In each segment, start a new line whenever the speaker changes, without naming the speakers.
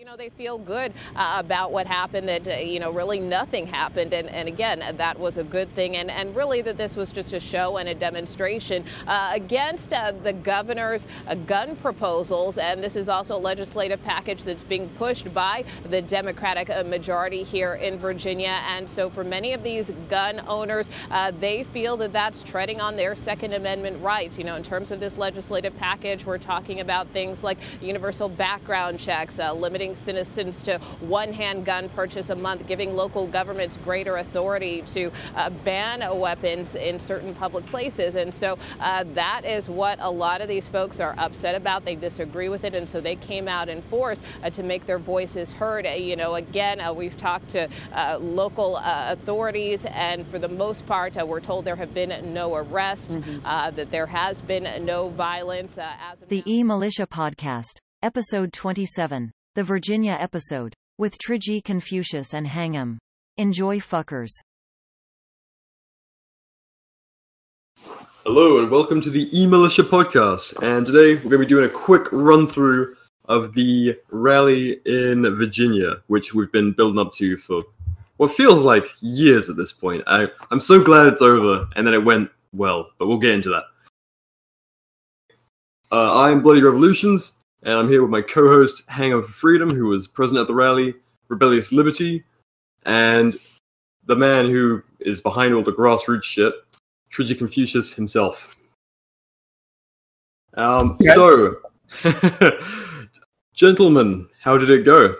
you know, they feel good uh, about what happened, that, uh, you know, really nothing happened. And, and again, that was a good thing. And, and really that this was just a show and a demonstration uh, against uh, the governor's uh, gun proposals. And this is also a legislative package that's being pushed by the Democratic uh, majority here in Virginia. And so for many of these gun owners, they feel that that's treading on their Second Amendment rights. You know, in terms of this legislative package, we're talking about things like universal background checks, limiting citizens to one handgun purchase a month, giving local governments greater authority to uh, ban weapons in certain public places. And so uh, that is what a lot of these folks are upset about. They disagree with it. And so they came out in force uh, to make their voices heard. Uh, you know, again, uh, we've talked to uh, local authorities, and for the most part, we're told there have been no arrests, mm-hmm. that there has been no violence. as
the E Militia Podcast, Episode 27. The Virginia episode. With Trijiconfucious and Hang 'em. Enjoy fuckers.
Hello and welcome to the E-Militia podcast. And today we're going to be doing a quick run through of the rally in Virginia, which we've been building up to for what feels like years at this point. I, I'm so glad it's over and that it went well, but we'll get into that. Uh, I'm Bloody Revolutions, and I'm here with my co-host Hangover for Freedom, who was present at the rally, Rebellious Liberty, and the man who is behind all the grassroots shit, Trijiconfucious himself. Um, so, gentlemen, how did it go?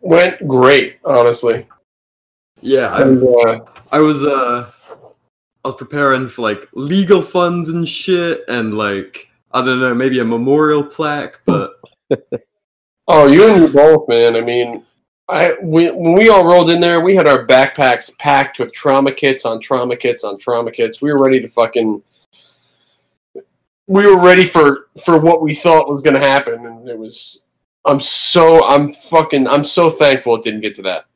Went great, honestly.
Yeah, I, uh, I was uh, I was preparing for like legal funds and shit, and like I don't know, maybe a memorial plaque, but
oh, you and me both, man. I mean, I we when we all rolled in there, we had our backpacks packed with trauma kits on trauma kits on trauma kits. We were ready to fucking. We were ready for for what we thought was going to happen, and it was. I'm so I'm fucking I'm so thankful it didn't get to that.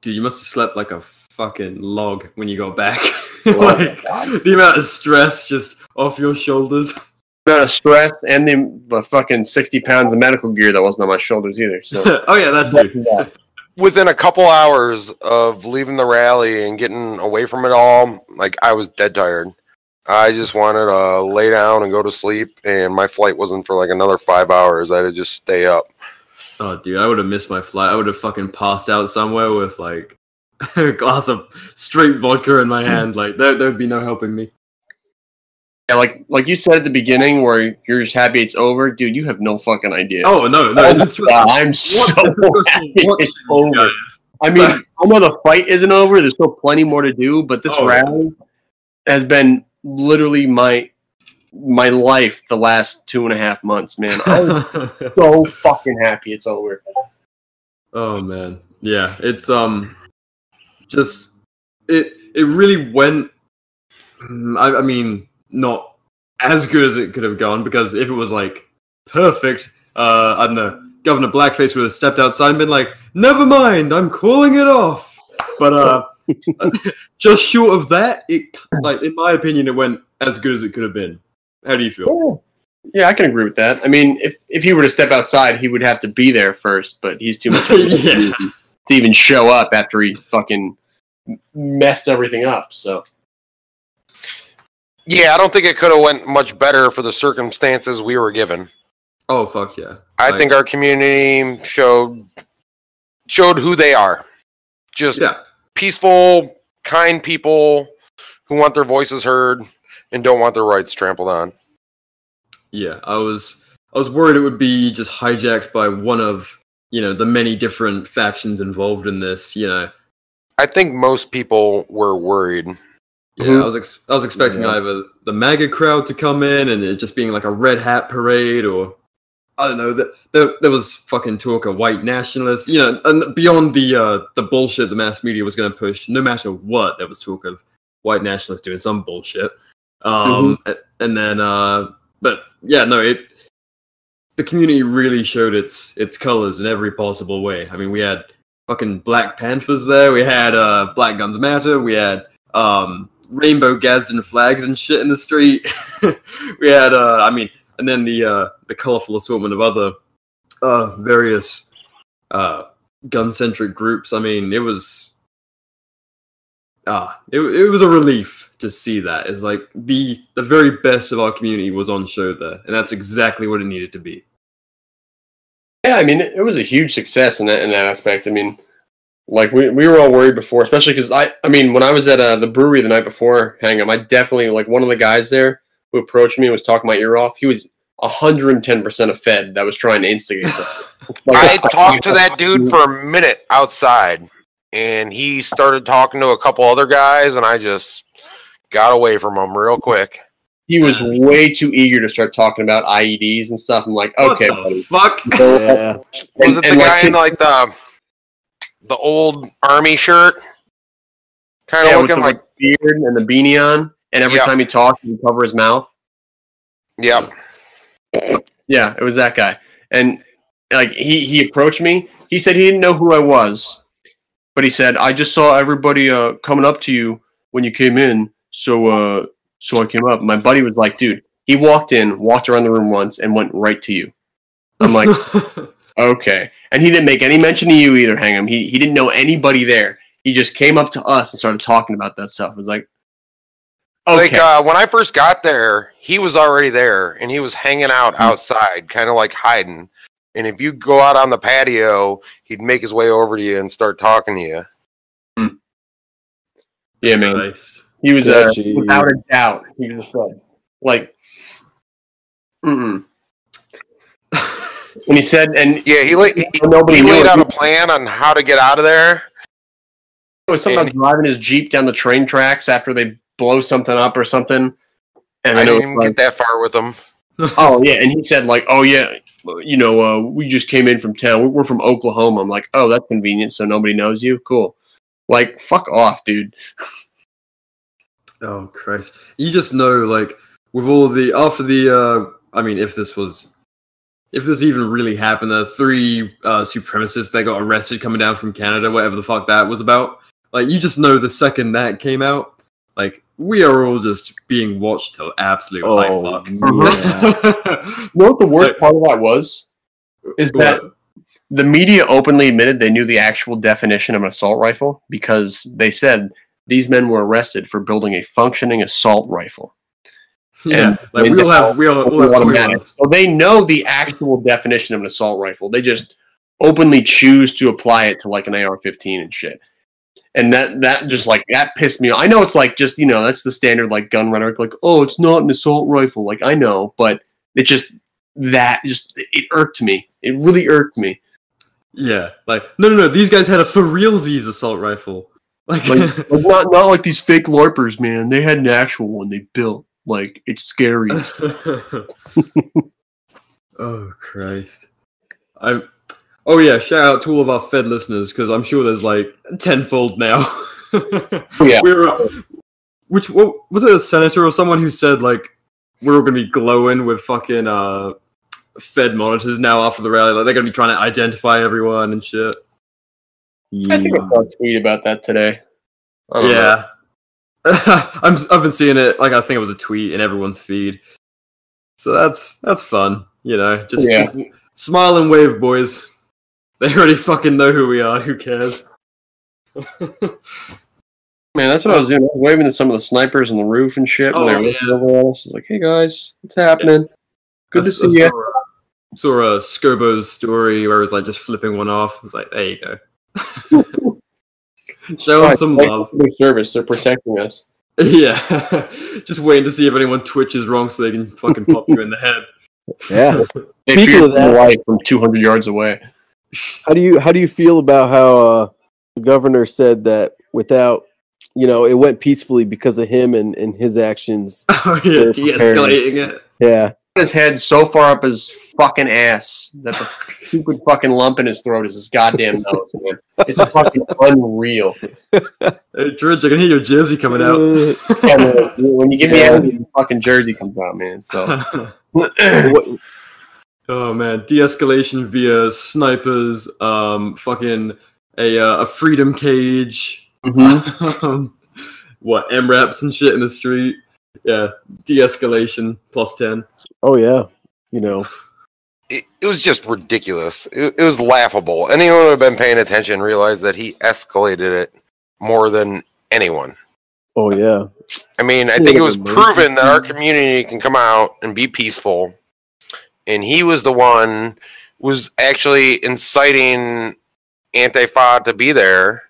Dude, you must have slept like a fucking log when you got back. like the amount of stress just off your shoulders
amount of stress and the, the, fucking 60 pounds of medical gear that wasn't on my shoulders either. So,
oh yeah, that too.
Within a couple hours of leaving the rally and getting away from it all, like I was dead tired. I just wanted to lay down and go to sleep, and my flight wasn't for like another five hours. I had to just stay up.
Oh, dude, I would have missed my flight. I would have fucking passed out somewhere with like a glass of straight vodka in my hmm. hand. Like there, there'd be no helping me.
Yeah, like like you said at the beginning, where you're just happy it's over, dude. You have no fucking idea.
Oh no, no,
oh, God, I'm so happy it's over. I mean, I know the fight isn't over. There's still plenty more to do, but this oh, rally has been literally my my life the last two and a half months, man. I'm so fucking happy it's over.
Oh man, yeah, it's um, just it it really went. I, I mean, not as good as it could have gone because if it was like perfect, uh, I don't know, Governor Blackface would have stepped outside and been like, "Never mind, I'm calling it off." But uh, just short of that, it like in my opinion, it went as good as it could have been. How do you feel?
Yeah, I can agree with that. I mean, if if he were to step outside, he would have to be there first, but he's too much yeah. to even show up after he fucking messed everything up. So
yeah, I don't think it could have went much better for the circumstances we were given.
Oh fuck yeah!
I like, think our community showed showed who they are. Just yeah. peaceful, kind people who want their voices heard and don't want their rights trampled on.
Yeah, I was I was worried it would be just hijacked by one of you know the many different factions involved in this. You know,
I think most people were worried
yeah, mm-hmm. I was ex- I was expecting yeah. either the MAGA crowd to come in and it just being like a red hat parade, or I don't know that there, there was fucking talk of white nationalists, you know, and beyond the uh, the bullshit the mass media was going to push. No matter what, there was talk of white nationalists doing some bullshit. Um, mm-hmm. and then, uh, but yeah, no, it the community really showed its its colors in every possible way. I mean, we had fucking Black Panthers there, we had uh, Black Guns Matter, we had um, rainbow Gadsden flags and shit in the street. we had, uh, I mean, and then the uh, the colorful assortment of other uh, various uh, gun centric groups. I mean, it was ah, it, it was a relief to see that. It's like the the very best of our community was on show there, and that's exactly what it needed to be.
Yeah, I mean, it, it was a huge success in that in that aspect. I mean, like we, we were all worried before, especially because I I mean, when I was at uh, the brewery the night before Hang'em, I definitely like one of the guys there who approached me and was talking my ear off. He was 110% a Fed that was trying to instigate something.
I talked to that dude for a minute outside, and he started talking to a couple other guys, and I just got away from him real quick.
He was way too eager to start talking about IEDs and stuff. I'm like, okay,
what the
buddy.
fuck.
So,
Yeah.
Was it the
and,
guy
like,
in like the the old army shirt? Kind of
yeah,
looking like
beard and the beanie on, and every
Yeah.
time he talks, he'd cover his mouth.
yep.
Yeah, it was that guy. And like he he approached me. He said he didn't know who I was, but he said I just saw everybody uh coming up to you when you came in, so uh so I came up. My buddy was like, dude, he walked in, walked around the room once, and went right to you. I'm like, okay. And he didn't make any mention to you either, Hang'em. He he didn't know anybody there. He just came up to us and started talking about that stuff. It was like, okay,
Like uh, when I first got there, he was already there, and he was hanging out
Hmm.
outside, kind of like hiding. And if you go out on the patio, he'd make his way over to you and start talking to you.
yeah, man.
Nice.
He was uh, without a doubt. He was a fraud. Like, mm and he said, and
Yeah, he laid he,
nobody
he
knew
laid
it.
out a plan on how to get out of there.
It was something about driving his jeep down the train tracks after they blow something up or something. And
I
then
didn't
like,
get that far with him.
oh yeah, and he said like, oh yeah, you know, uh, we just came in from town. We're- We're from Oklahoma. I'm like, oh, that's convenient. So nobody knows you. Cool. Like, fuck off, dude.
Oh Christ! You just know, like, with all the after the, uh I mean, if this was, if this even really happened, the three uh supremacists that got arrested coming down from Canada, whatever the fuck that was about. Like, you just know the second that came out, like, we are all just being watched till absolute
Oh,
high fuck.
yeah.
You know what the worst
Like-
part of that was? Is that
What?
the media openly admitted they knew the actual definition of an assault rifle because they said these men were arrested for building a functioning assault rifle.
Yeah, like
they
we all
now
have we all,
Fully
all have
automatic. So they know the actual definition of an assault rifle. They just openly choose to apply it to like an AR-15 and shit. And that that just like that pissed me off. I know it's like just you know that's the standard like gun rhetoric like oh it's not an assault rifle like I know but it just that just it irked me. It really irked me.
Yeah, like no, no, no. These guys had a for realsies assault rifle. Like,
Like, like not not like these fake larpers, man. They had an actual one they built. Like it's scary.
oh Christ! I'm. Oh yeah! Shout out to all of our Fed listeners because I'm sure there's like tenfold now.
yeah.
we were. uh, Which what, was it? A senator or someone who said like we're all gonna be glowing with fucking uh Fed monitors now after the rally? Like they're gonna be trying to identify everyone and shit.
I think I saw a tweet about that today. I don't know.
Yeah. I'm, I've been seeing it. Like I think it was a tweet in everyone's feed. So that's that's fun. You know, just,
Yeah.
just smile and wave, boys. They already fucking know who we are. Who cares?
Man, that's what I was doing. I was waving to some of the snipers on the roof and shit when
Oh,
they were
yeah.
over us. I was like, "Hey guys, what's happening? Good
I
to see
I
you."
Saw, uh, saw a Scobo's story where it was like just flipping one off. I was like, there you go. Show them some love.
for their service. They're protecting us.
Yeah. just waiting to see if anyone twitches wrong so they can fucking pop you in the head.
Yeah.
They
Speaking
feared
of that-
for life from 200 yards away.
How do you how do you feel about how uh, the governor said that without you know it went peacefully because of him and, and his actions?
Oh yeah, de-escalating it.
Yeah,
His head so far up his fucking ass that the stupid fucking lump in his throat is his goddamn nose, man. It's fucking unreal.
Hey, Dredge, I can hear your jersey coming out.
Yeah, man, when you give me
Yeah.
energy, the fucking jersey comes out, man. So
oh man, de-escalation via snipers, um, fucking a uh, a freedom cage,
Mhm.
um, what MRAPs and shit in the street. Yeah, de-escalation plus ten.
Oh yeah, you know
it, it was just ridiculous. It, it was laughable. Anyone who had been paying attention realized that he escalated it more than anyone.
Oh yeah.
I mean, I think it was proven that our community can come out and be peaceful. And he was the one was actually inciting Antifa to be there.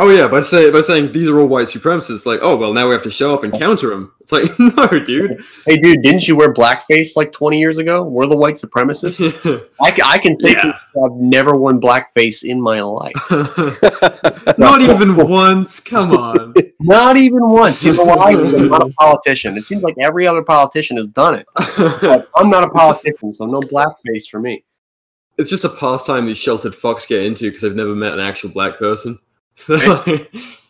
Oh yeah, by say by saying these are all white supremacists, like oh well, now we have to show up and counter them. It's like no, dude.
Hey, dude, didn't you wear blackface like 20 years ago? We're the white supremacists. I, I can say
Yeah.
I've never worn blackface in my life.
Not even once. Come on.
Not even once. You know why? I'm not a politician. It seems like every other politician has done it. But I'm not a politician, so no blackface for me.
it's just a pastime these sheltered fucks get into because they've never met an actual black person.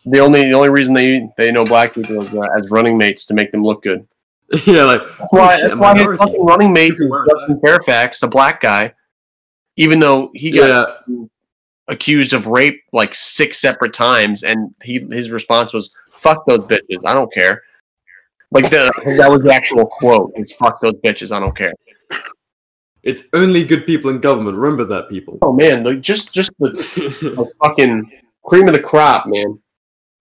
The only the only reason they they know black people is uh, as running mates to make them look good.
yeah, like
That's why,
shit,
that's why his fucking running mate is Justin Fairfax, a black guy, even though he got
Yeah,
accused of rape like six separate times, and he his response was "fuck those bitches, I don't care." Like the, that was the actual quote: "Is fuck those bitches, I don't care."
it's only good people in government. Remember that, people.
Oh man, like just just the, the fucking cream of the crop, man.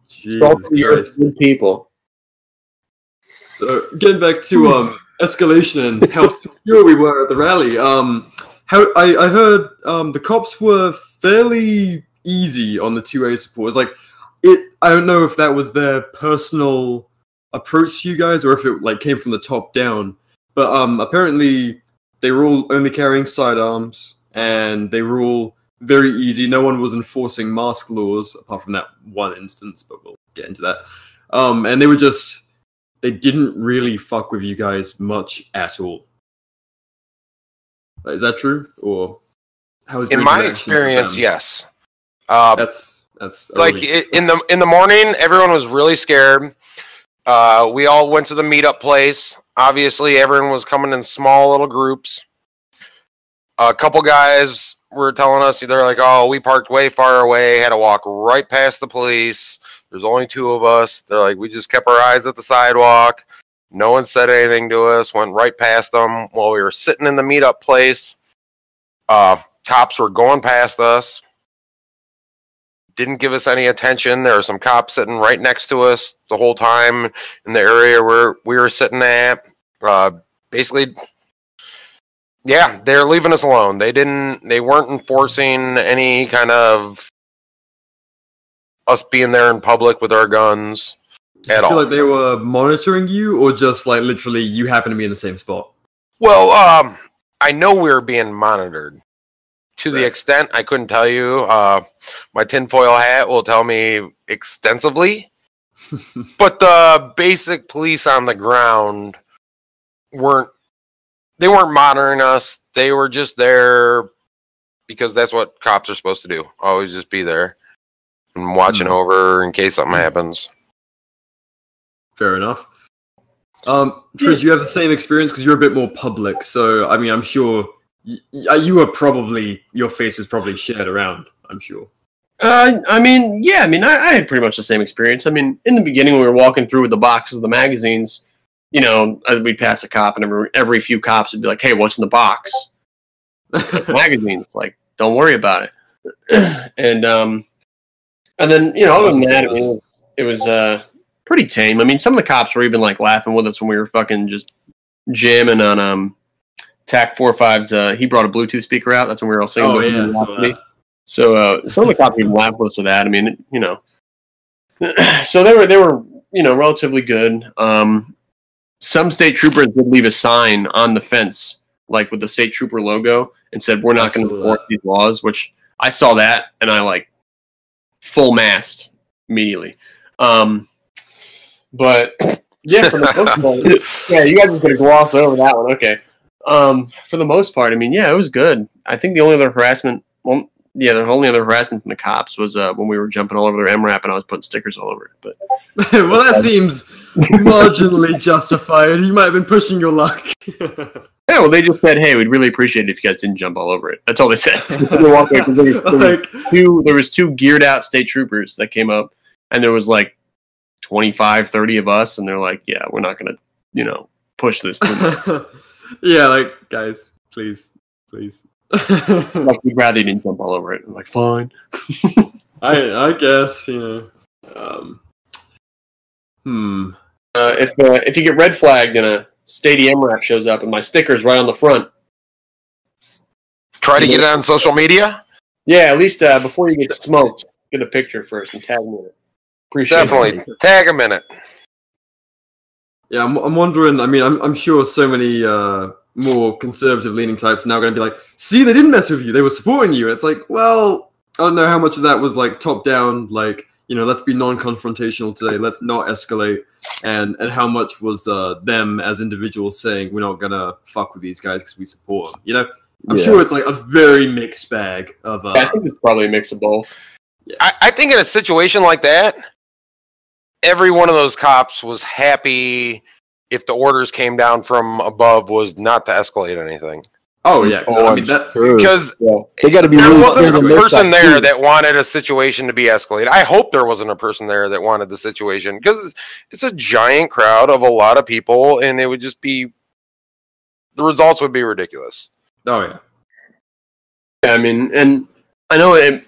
Salt
Jesus
of the earth, good people.
So getting back to um escalation and how secure we were at the rally. Um, how I, I heard um the cops were fairly easy on the two A supporters. Like it, I don't know if that was their personal approach to you guys or if it like came from the top down. But um, apparently they were all only carrying sidearms and they were all very easy. No one was enforcing mask laws apart from that one instance, but we'll get into that. Um, and they were just they didn't really fuck with you guys much at all. Is that true, or how was
In my experience, yes. Uh,
That's that's
like
early.
i in the in the morning, everyone was really scared. Uh, we all went to the meetup place. Obviously, everyone was coming in small little groups. A couple guys were telling us they're like, "Oh, we parked way far away, had to walk right past the police. There's only two of us." They're like, "We just kept our eyes at the sidewalk. No one said anything to us. Went right past them while we were sitting in the meetup place. Uh, cops were going past us." didn't give us any attention. There were some cops sitting right next to us the whole time in the area where we were sitting at. Uh, basically, yeah, they're leaving us alone. They didn't. They weren't enforcing any kind of us being there in public with our guns.
Did you
at
feel
all.
like they were monitoring you, or just like literally you happen to be in the same spot?
Well, um, I know we were being monitored. To the extent I couldn't tell you, uh, my tinfoil hat will tell me extensively. but the basic police on the ground weren't they weren't monitoring us they were just there because that's what cops are supposed to do always just be there and watching
Hmm.
over in case something happens
Fair enough. Um, Trish, you have the same experience because you're a bit more public. So, I mean, I'm sure y- y- you were probably your face was probably shared around. I'm sure.
Uh, I mean, yeah, I mean, I, I had pretty much the same experience. I mean, in the beginning, when we were walking through with the boxes of the magazines, you know, uh, we'd pass a cop, and every, every few cops would be like, "Hey, what's in the box?" magazines, like, don't worry about it. and um, and then you know, other than that, it was, it was uh pretty tame. I mean, some of the cops were even like laughing with us when we were fucking just jamming on um. TAC 45's, uh, he brought a Bluetooth speaker out. That's when we were all singing.
oh yeah, so.
So uh, some of the cops even laughed with us for that. I mean, you know, so they were they were you know relatively good. Um, some state troopers did leave a sign on the fence, like with the state trooper logo, and said, "We're not going to enforce these laws." Which I saw that, and I like full mast immediately. Um, but yeah, for the most part, yeah, you guys are going to gloss over that one. Okay. Um, for the most part, I mean, yeah, it was good. I think the only other harassment, well, yeah, the only other harassment from the cops was uh, when we were jumping all over their MRAP and I was putting stickers all over it. But
well, that seems marginally justified. You might have been pushing your luck.
yeah, well, they just said, "Hey, we'd really appreciate it if you guys didn't jump all over it." That's all they said. They walked away 'cause there, was, there was
like,
two, there was two geared out state troopers that came up, and there was like 25, 30 of us, and they're like, "Yeah, we're not gonna, you know, push this."
Yeah, like guys, please please.
Like, we'd rather you didn't jump all over it. I'm like, fine.
I I guess you know. Um, hmm.
Uh, if uh, if you get red flagged and a state MRAP shows up and my sticker's right on the front,
Try to get it on social media.
yeah, at least uh, before you get smoked, get a picture first and tag me in it. Appreciate
Definitely
it.
tag him in it.
Yeah, I'm, I'm wondering. I mean, I'm, I'm sure so many uh, more conservative leaning types are now going to be like, see, they didn't mess with you. They were supporting you. It's like, well, I don't know how much of that was like top down, like, you know, let's be non confrontational today. Let's not escalate. And, and how much was uh, them as individuals saying, we're not going to fuck with these guys because we support them. You know, I'm
Yeah.
sure it's like a very mixed bag of. Uh,
I think it's probably a mix of both.
I, I think in a situation like that, every one of those cops was happy if the orders came down from above was not to escalate anything.
Oh, yeah. 'cause, I mean, that.
Because
Yeah.
they got to be
there wasn't a person there
too.
that wanted a situation to be escalated. I hope there wasn't a person there that wanted the situation because it's a giant crowd of a lot of people, and it would just be the results would be ridiculous.
oh, yeah.
Yeah, I mean, and I know it,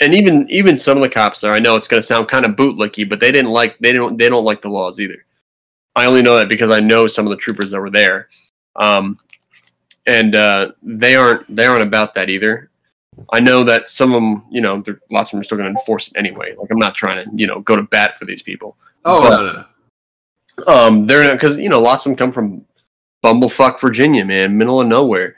and even even some of the cops there, I know it's going to sound kind of bootlicky, but they didn't like they don't they don't like the laws either. I only know that because I know some of the troopers that were there, um, and uh, they aren't they aren't about that either. I know that some of them, you know, there- lots of them are still going to enforce it anyway. Like I'm not trying to, you know, go to bat for these people.
Oh,
But-
no, no, no.
Um, they're not because you know lots of them come from bumblefuck Virginia, man, middle of nowhere.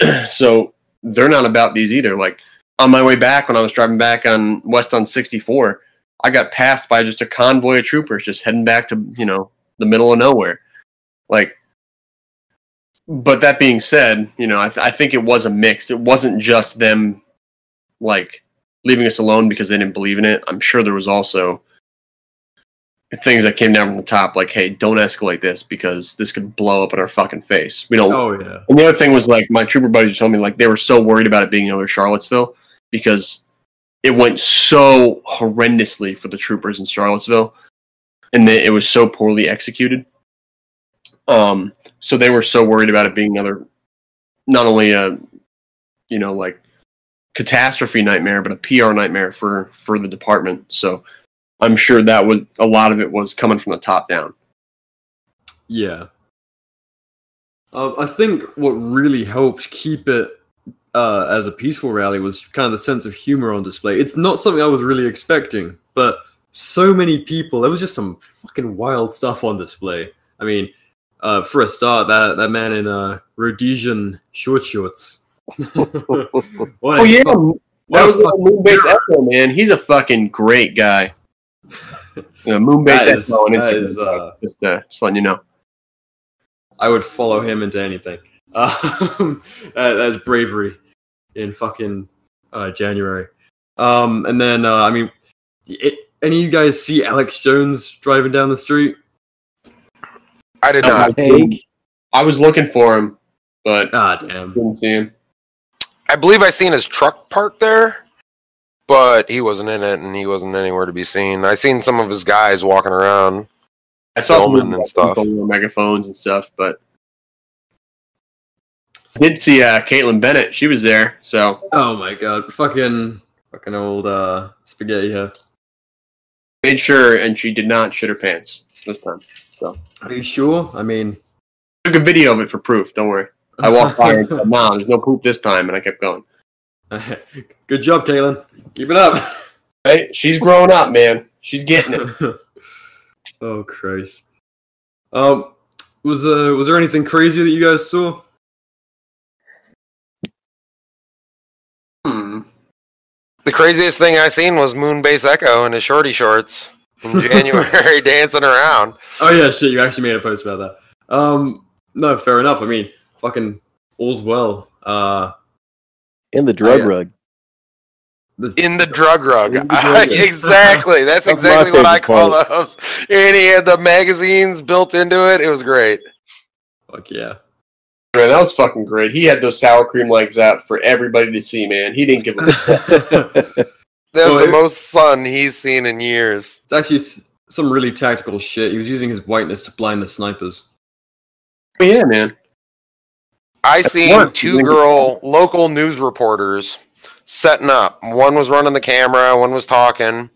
so they're not about these either. Like on my way back when I was driving back on West on 64, I got passed by just a convoy of troopers just heading back to you know the middle of nowhere. Like, but that being said, you know I, th- I think it was a mix. It wasn't just them like leaving us alone because they didn't believe in it. I'm sure there was also things that came down from the top, like, "Hey, don't escalate this because this could blow up in our fucking face." We don't.
Oh, yeah.
And the other thing was like my trooper buddies told me like they were so worried about it being another Charlottesville because it went so horrendously for the troopers in Charlottesville, and they, it was so poorly executed. Um, so they were so worried about it being another, not only a, you know, like catastrophe nightmare, but a PR nightmare for for the department. So I'm sure that was a lot of it was coming from the top down.
Yeah. Um, I think what really helped keep it uh, as a peaceful rally was kind of the sense of humor on display. It's not something I was really expecting, but so many people. There was just some fucking wild stuff on display. I mean, uh, for a start, that that man in uh, Rhodesian short shorts. What
Oh yeah,
fuck-
that was
a
the Moonbase Echo man. He's a fucking great guy. Yeah, Moonbase
That is-
Echo on Instagram.
is, uh,
just, uh, just letting you know.
I would follow him into anything. Um, that- that's bravery in fucking uh, January. Um, and then uh, I mean, it, any of you guys see Alex Jones driving down the street?
I did not.
Hank,
I was looking for him, but
Ah, damn.
didn't see him.
I believe I seen his truck parked there, but he wasn't in it, and he wasn't anywhere to be seen. I seen some of his guys walking around.
I saw some
Filming and
people
stuff.
with megaphones and stuff, but I did see uh, Kaitlin Bennett. She was there, so
Oh my god, fucking, fucking old uh, spaghetti here.
made sure, and she did not shit her pants this time.
Are you sure? I mean, I
Took a video of it for proof. Don't worry. I walked by and said, "No, there's no poop this time," and I kept going.
Good job, Kaylin. Keep it up.
Hey, she's growing up, man. She's getting it.
oh Christ. Um, was uh, was there anything crazy that you guys saw?
Hmm.
The craziest thing I seen was Moonbase Echo in his shorty shorts in January dancing around.
Oh yeah, shit! You actually made a post about that. Um, no, fair enough. I mean, fucking all's well. Uh,
and the drug
yeah.
rug.
the,
In the drug rug.
In the drug rug.
exactly. That's,
That's
exactly what I call
part.
those. And he had the magazines built into it. It was great.
fuck yeah.
Man, that was fucking great. He had those sour cream legs out for everybody to see, man. He didn't give a fuck.
That
Well,
was
it-
the most sun he's seen in years.
It's actually s- some really tactical shit. He was using his whiteness to blind the snipers.
yeah, man.
I seen
What?
two girl local news reporters setting up. One was running the camera, one was talking,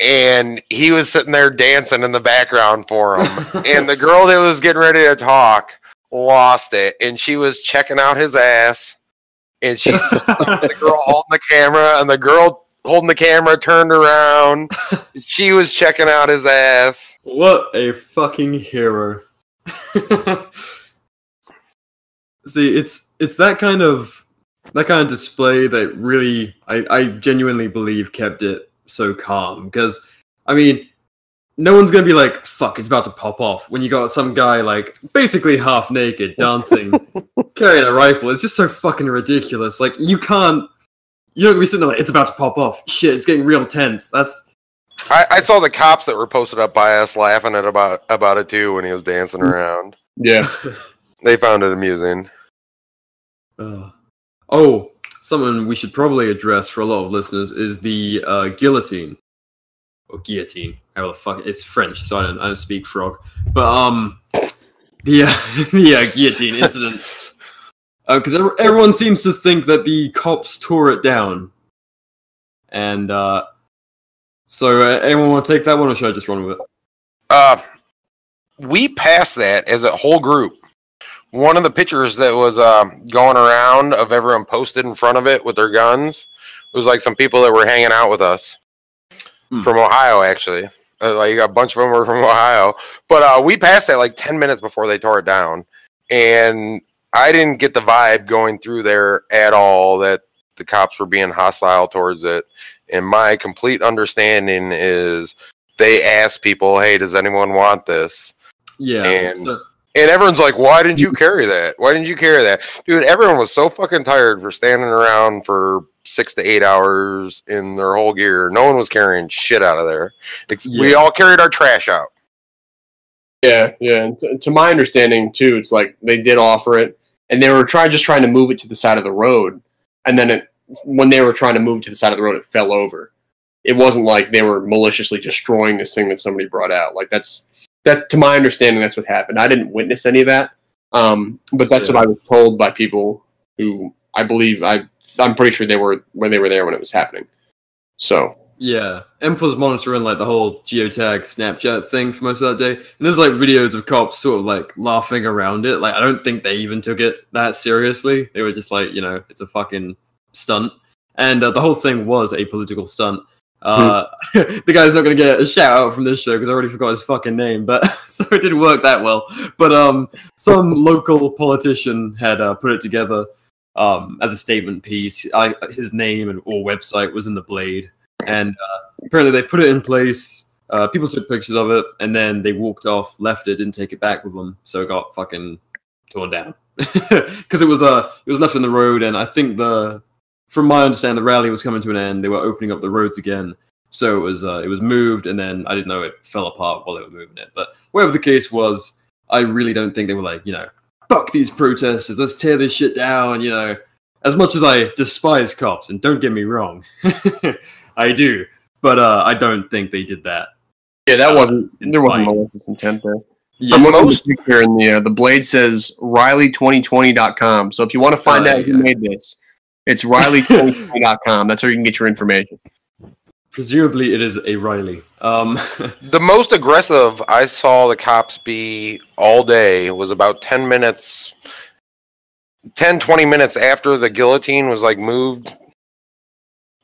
and he was sitting there dancing in the background for him. and the girl that was getting ready to talk lost it, and she was checking out his ass, and she's the girl holding the camera, and the girl holding the camera turned around. She was checking out his ass.
What a fucking hero. See, it's it's that kind of that kind of display that really I, I genuinely believe kept it so calm. Because I mean, no one's gonna be like, fuck, it's about to pop off when you got some guy like basically half naked dancing, carrying a rifle. It's just so fucking ridiculous. Like you can't you're not gonna be sitting there like it's about to pop off. Shit, it's getting real tense. That's
I, I saw the cops that were posted up by us laughing at about about it too when he was dancing around.
Yeah.
They found it amusing.
Uh, oh, something we should probably address for a lot of listeners is the uh, guillotine or guillotine. How the fuck? It's French, so I don't, I don't speak frog. But um, the uh, the uh, guillotine incident. Because everyone seems to think that the cops tore it down, and uh, so uh, anyone want to take that one, or should I just run with it?
Uh, we passed that as a whole group. One of the pictures that was uh, going around of everyone posted in front of it with their guns it was like some people that were hanging out with us
Hmm.
from Ohio, actually. Uh, like a bunch of them were from Ohio, but uh, we passed that like ten minutes before they tore it down, and I didn't get the vibe going through there at all that the cops were being hostile towards it. And my complete understanding is they asked people, "Hey, does anyone want this?"
Yeah.
And-
so-
And everyone's like, "Why didn't you carry that? Why didn't you carry that, dude?" Everyone was so fucking tired for standing around for six to eight hours in their whole gear. No one was carrying shit out of there. Ex- We all carried our trash out.
Yeah, yeah. And to, to my understanding too, it's like they did offer it, and they were trying just trying to move it to the side of the road, and then it, when they were trying to move to the side of the road, it fell over. It wasn't like they were maliciously destroying this thing that somebody brought out. Like that's that to my understanding, that's what happened. I didn't witness any of that, um, but that's
Yeah.
what I was told by people who I believe I I'm pretty sure they were when they were there when it was happening. So
Yeah, Emp was monitoring like the whole geotag Snapchat thing for most of that day, and there's like videos of cops sort of like laughing around it. Like I don't think they even took it that seriously. They were just like, you know, it's a fucking stunt, and uh, the whole thing was a political stunt. Uh, the guy's not gonna get a shout out from this show because I already forgot his fucking name, but so it didn't work that well. But um, some local politician had uh, put it together um as a statement piece. I, his name and or website was in the blade and uh, apparently they put it in place. Uh, people took pictures of it, and then they walked off, left it, didn't take it back with them, so it got fucking torn down because it was uh it was left in the road, and I think the from my understanding the rally was coming to an end. They were opening up the roads again, so it was uh, it was moved, and then I didn't know it fell apart while they were moving it. But whatever the case was, I really don't think they were like you know fuck these protesters, let's tear this shit down, you know. As much as I despise cops, and don't get me wrong, I do, but uh, I don't think they did that.
yeah, that wasn't there wasn't malicious intent there.
Yeah,
at
most-
picture in the uh, the blade says Riley2020.com. So if you want to find
Oh,
out who
yeah.
made this, it's Riley2020.com. That's where you can get your information.
Presumably it is a Riley. Um,
The most aggressive I saw the cops be all day was about 10 minutes, 10, 20 minutes after the guillotine was like moved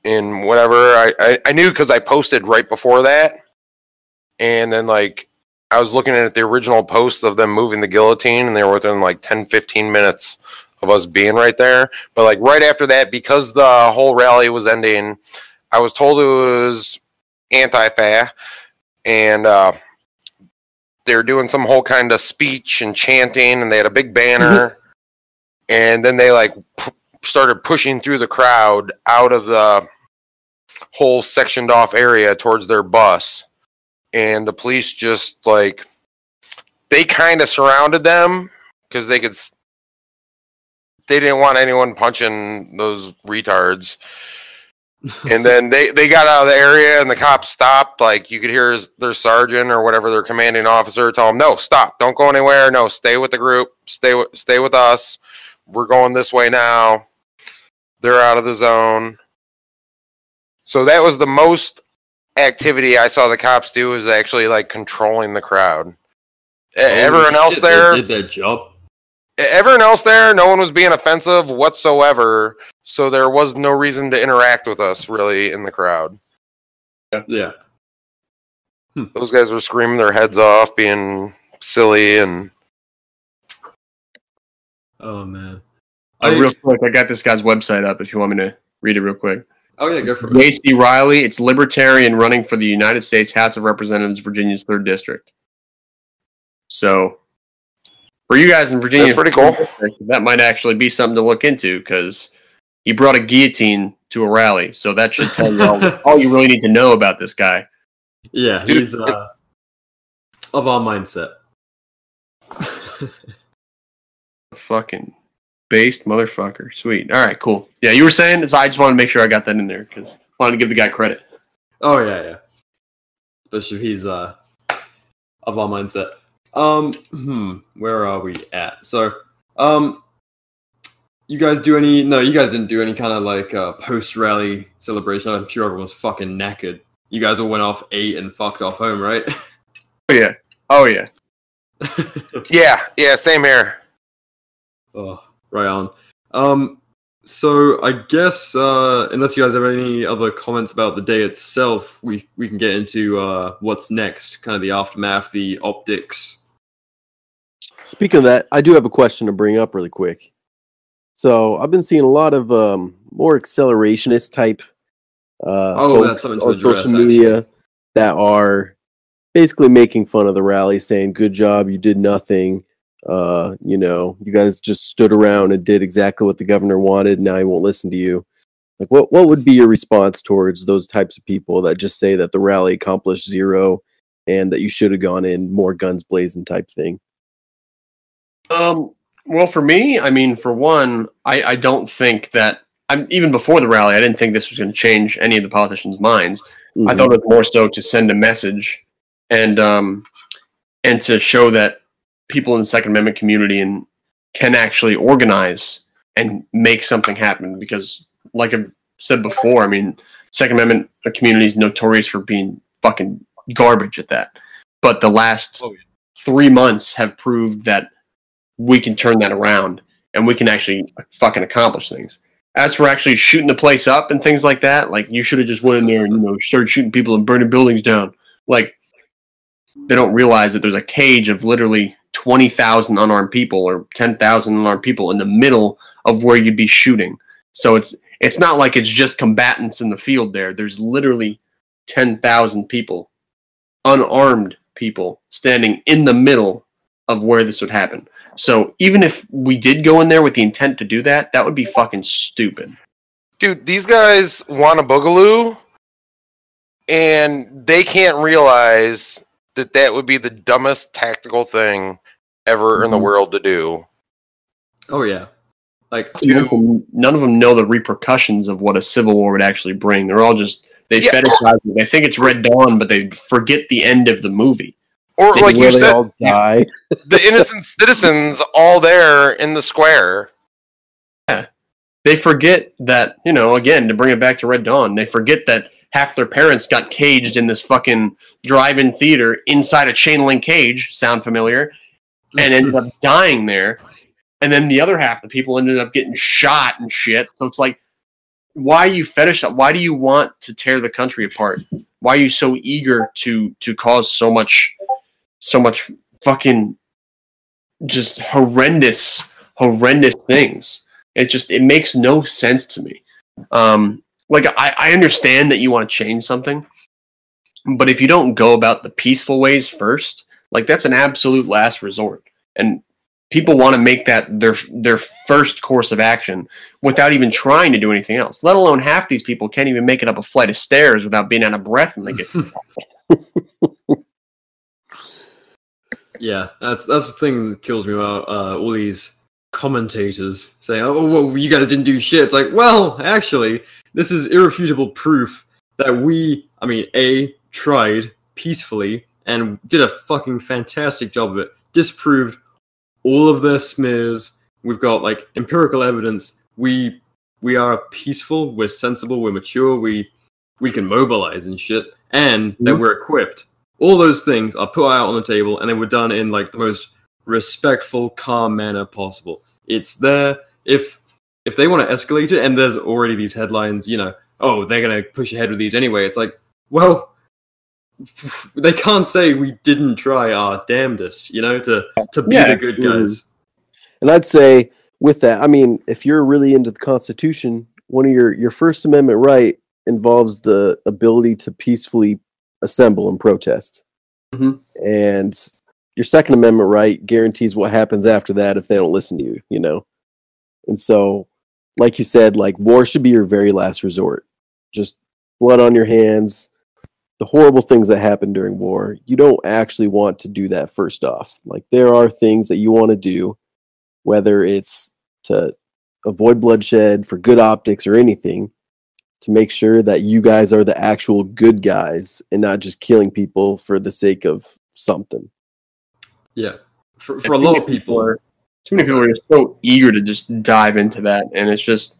in whatever. I, I, I knew because I posted right before that. And then, like, I was looking at the original post of them moving the guillotine, and they were within like 10, 15 minutes of us being right there. But, like, right after that, because the whole rally was ending, I was told it was Antifa and uh, they were doing some whole kind of speech and chanting, and they had a big banner, and then they like p- started pushing through the crowd out of the whole sectioned off area towards their bus, and the police just like they kind of surrounded them because they could. s- They didn't want anyone punching those retards. And then they they got out of the area and the cops stopped. Like you could hear his, their sergeant or whatever their commanding officer tell them no stop. Don't go anywhere. No stay with the group. Stay with stay with us. We're going this way now. They're out of the zone. So that was the most activity i saw the cops do is actually like controlling the crowd. E- oh,
everyone
else there
did their job.
Everyone else there, no one was being offensive whatsoever. So there was no reason to interact with us really in the crowd.
Yeah.
yeah Those guys were screaming their heads off, being silly, and
Oh man.
Uh,
I,
real quick, I got this guy's website up. If you want me to read it real quick.
oh yeah, go for it.
J.C. Riley, it's libertarian running for the United States House of Representatives, Virginia's third district. So, for you guys in Virginia,
That's pretty cool.
That might actually be something to look into because he brought a guillotine to a rally. So that should tell you all, all you really need to know about this guy.
Yeah,
Dude,
he's uh, of our mindset.
Fucking based motherfucker. Sweet. All right, cool. Yeah, you were saying. So I just wanted to make sure I got that in there because I wanted to give the guy credit.
oh yeah, yeah. Especially if he's uh of our mindset. Um, hmm, where are we at? So, um, you guys do any? No, you guys didn't do any kind of like uh, post rally celebration. I'm sure everyone was fucking knackered. You guys all went off, ate, and fucked off home, right?
Oh yeah. Oh yeah.
yeah, yeah, same here.
Oh, right on. Um, so I guess uh, unless you guys have any other comments about the day itself, we we can get into uh, what's next, kind of the aftermath, the optics.
Speaking of that, I do have a question to bring up really quick. So I've been seeing a lot of um, more accelerationist type uh,
Oh,
folks on
address,
social media that are basically making fun of the rally, saying "Good job, you did nothing." Uh, you know, you guys just stood around and did exactly what the governor wanted. Now he won't listen to you. Like, what what would be your response towards those types of people that just say that the rally accomplished zero and that you should have gone in more guns blazing type thing?
Um. Well, for me, I mean, for one, I, I don't think that. I'm even before the rally. I didn't think this was going to change any of the politicians' minds. I
Mhm.
thought it was more so to send a message and um and to show that people in the Second Amendment community and can actually organize and make something happen. Because, like I've said before, I mean, Second Amendment community is notorious for being fucking garbage at that. But the last
Oh, yeah.
three months have proved that we can turn that around and we can actually fucking accomplish things. As for actually shooting the place up and things like that, like you should have just went in there and you know started shooting people and burning buildings down. Like they don't realize that there's a cage of literally twenty thousand unarmed people or ten thousand unarmed people in the middle of where you'd be shooting. So it's it's not like it's just combatants in the field there. There's literally ten thousand people, unarmed people, standing in the middle of where this would happen. So even if we did go in there with the intent to do that, that would be fucking stupid.
Dude, these guys want a boogaloo, and they can't realize that that would be the dumbest tactical thing ever in the
Mhm.
world to do.
Oh yeah, like
None of, them, none of them know the repercussions of what a civil war would actually bring. They're all just they
Yeah.
fetishize it. They think it's Red Dawn, but they forget the end of the movie.
Or
They-
like you said,
all die.
the innocent citizens all there in the square.
Yeah, They forget that you know again to bring it back to Red Dawn. They forget that half their parents got caged in this fucking drive-in theater inside a chain link cage. Sound familiar? and ended up dying there. And then the other half, the people ended up getting shot and shit. So it's like, why are you fetish? Why do you want to tear the country apart? Why are you so eager to to cause so much, so much fucking, just horrendous, horrendous things? It just it makes no sense to me. Um, like I, I understand that you want to change something, but if you don't go about the peaceful ways first, like that's an absolute last resort. And people want to make that their their first course of action without even trying to do anything else. Let alone half these people can't even make it up a flight of stairs without being out of breath when they get
yeah, that's that's the thing that kills me about uh, all these commentators saying, "Oh, well, you guys didn't do shit." It's like, well, actually, this is irrefutable proof that we, I mean, a tried peacefully and did a fucking fantastic job of it. Disproved all of their smears. We've got like empirical evidence. We we are peaceful. We're sensible. We're mature. We we can mobilize and shit, and that
Mhm.
we're equipped. All those things are put out on the table, and they were done in like the most respectful, calm manner possible. It's there. If if they want to escalate it, and there's already these headlines, you know, oh, they're gonna push ahead with these anyway. It's like, well, they can't say we didn't try our damnedest, you know, to to be
Yeah.
the good guys. Mm-hmm.
And I'd say with that, I mean, if you're really into the Constitution, one of your your First Amendment right involves the ability to peacefully assemble and protest,
Mhm.
and your Second Amendment right guarantees what happens after that if they don't listen to you. You know, and so, like you said, like war should be your very last resort. Just blood on your hands. The horrible things that happen during war, you don't actually want to do that first off. Like there are things that you want to do whether it's to avoid bloodshed for good optics or anything to make sure that you guys are the actual good guys and not just killing people for the sake of something.
Yeah, for, for a lot of people,
are too many people are just so eager to just dive into that, and it's just.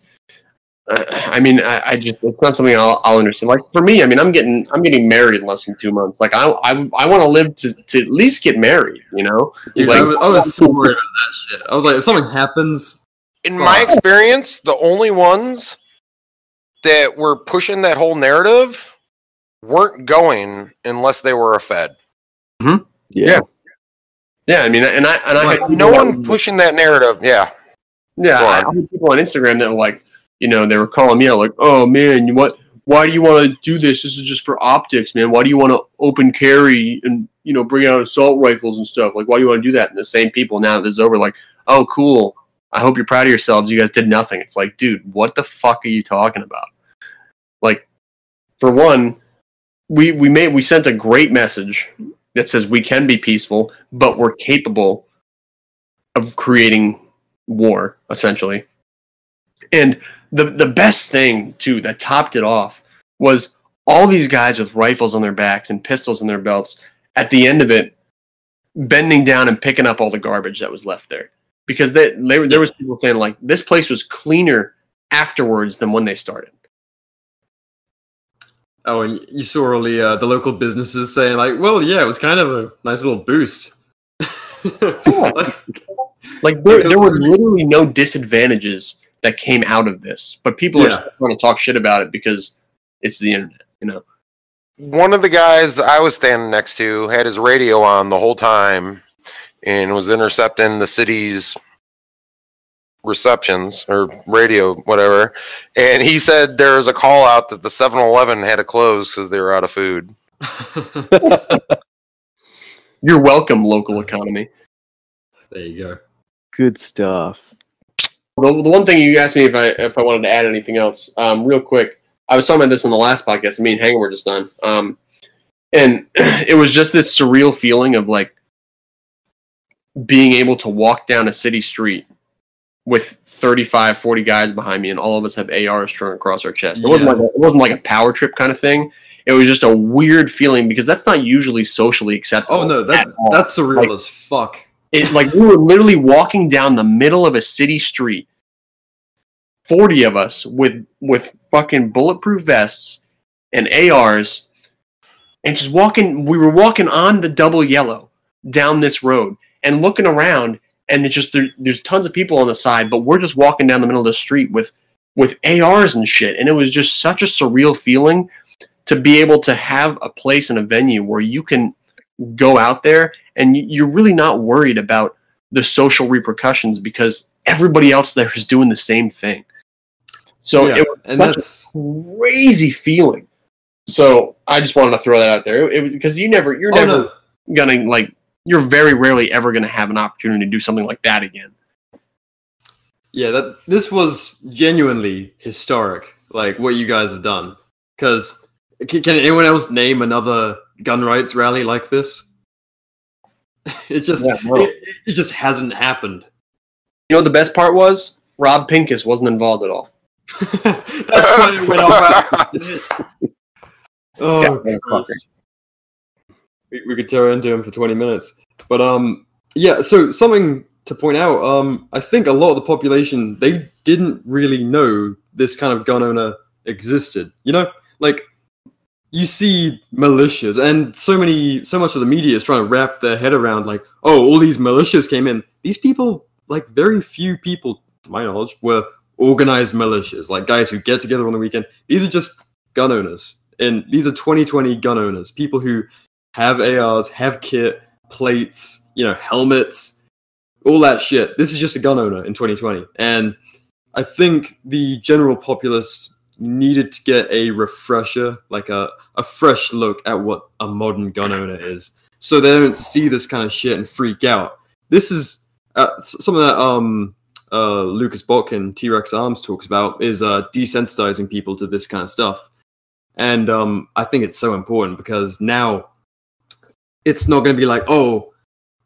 uh, I mean, I, I just it's not something I'll, I'll understand. Like for me, I mean, I'm getting I'm getting married in less than two months. Like I I, I want to live to, to at least get married. You know,
dude,
like-
I, was, I was so worried about that shit. I was like, if something happens,
In my experience, the only ones that were pushing that whole narrative weren't going unless they were a Fed. Mm-hmm.
Yeah.
Yeah. yeah. I mean, and I and I had
No
people-
one pushing that narrative. Yeah.
Yeah, I. I had people on Instagram that were like, you know, they were calling me out like, "Oh man, you what? Why do you want to do this? This is just for optics, man. Why do you want to open carry and you know bring out assault rifles and stuff? Like, why do you want to do that?" And the same people now that this is over, like, "Oh, cool. I hope you're proud of yourselves. You guys did nothing." It's like, dude, what the fuck are you talking about? Like, for one, we we made we sent a great message that says we can be peaceful, but we're capable of creating war essentially. And the the best thing too that topped it off was all these guys with rifles on their backs and pistols in their belts at the end of it bending down and picking up all the garbage that was left there. Because they, they there was people saying like this place was cleaner afterwards than when they started
oh, and you saw all the uh, the local businesses saying like, well, yeah, it was kind of a nice little boost. Like,
like there, there were literally no disadvantages that came out of this but people are
Yeah.
still trying to talk shit about it because it's the internet you know
One of the guys I was standing next to had his radio on the whole time and was intercepting the city's receptions or radio, whatever. And he said there was a call out that the 7 Eleven had to close because they were out of food.
you're welcome local economy
there you go.
Good stuff.
The, the one thing you asked me if I if I wanted to add anything else, um, real quick. I was talking about this in the last podcast. Me and Hanger were just done, um, and it was just this surreal feeling of like being able to walk down a city street with 35, 40 guys behind me, and all of us have ARs strung across our chest. It wasn't like a, it wasn't like a power trip kind of thing. It was just a weird feeling because that's not usually socially acceptable.
Oh no, that that's surreal
Like-
as fuck.
it like we were literally walking down the middle of a city street 40 of us with with fucking bulletproof vests and ARs and just walking we were walking on the double yellow down this road and looking around and it's just there, there's tons of people on the side but we're just walking down the middle of the street with with ARs and shit and it was just such a surreal feeling to be able to have a place and a venue where you can go out there and you're really not worried about the social repercussions because everybody else there is doing the same thing. So
yeah,
it was
and
such a crazy feeling. So I just wanted to throw that out there because you never, you're
oh,
never
no.
gonna like, you're very rarely ever gonna have an opportunity to do something like that again.
Yeah, that this was genuinely historic, like what you guys have done. Because can, can anyone else name another gun rights rally like this? It just
Yeah, no.
it, it just hasn't happened.
You know what the best part was? Rob Pincus wasn't involved at all.
That's why it went off. oh,
Yeah.
We, we could tear into him for 20 minutes. But um, yeah. So something to point out. Um, I think a lot of the population they didn't really know this kind of gun owner existed. You know, like you see militias, and so many, so much of the media is trying to wrap their head around like, oh, all these militias came in. These people, like very few people, to my knowledge, were organized militias, like guys who get together on the weekend. These are just gun owners, and these are 2020 gun owners, people who have ARs, have kit, plates, you know, helmets, all that shit. This is just a gun owner in 2020, and I think the general populace needed to get a refresher, like a, a fresh look at what a modern gun owner is, so they don't see this kind of shit and freak out. This is uh, s- some of that um, uh, Lucas Botkin, T Rex Arms talks about is uh, desensitizing people to this kind of stuff. And um, I think it's so important because now it's not going to be like, oh,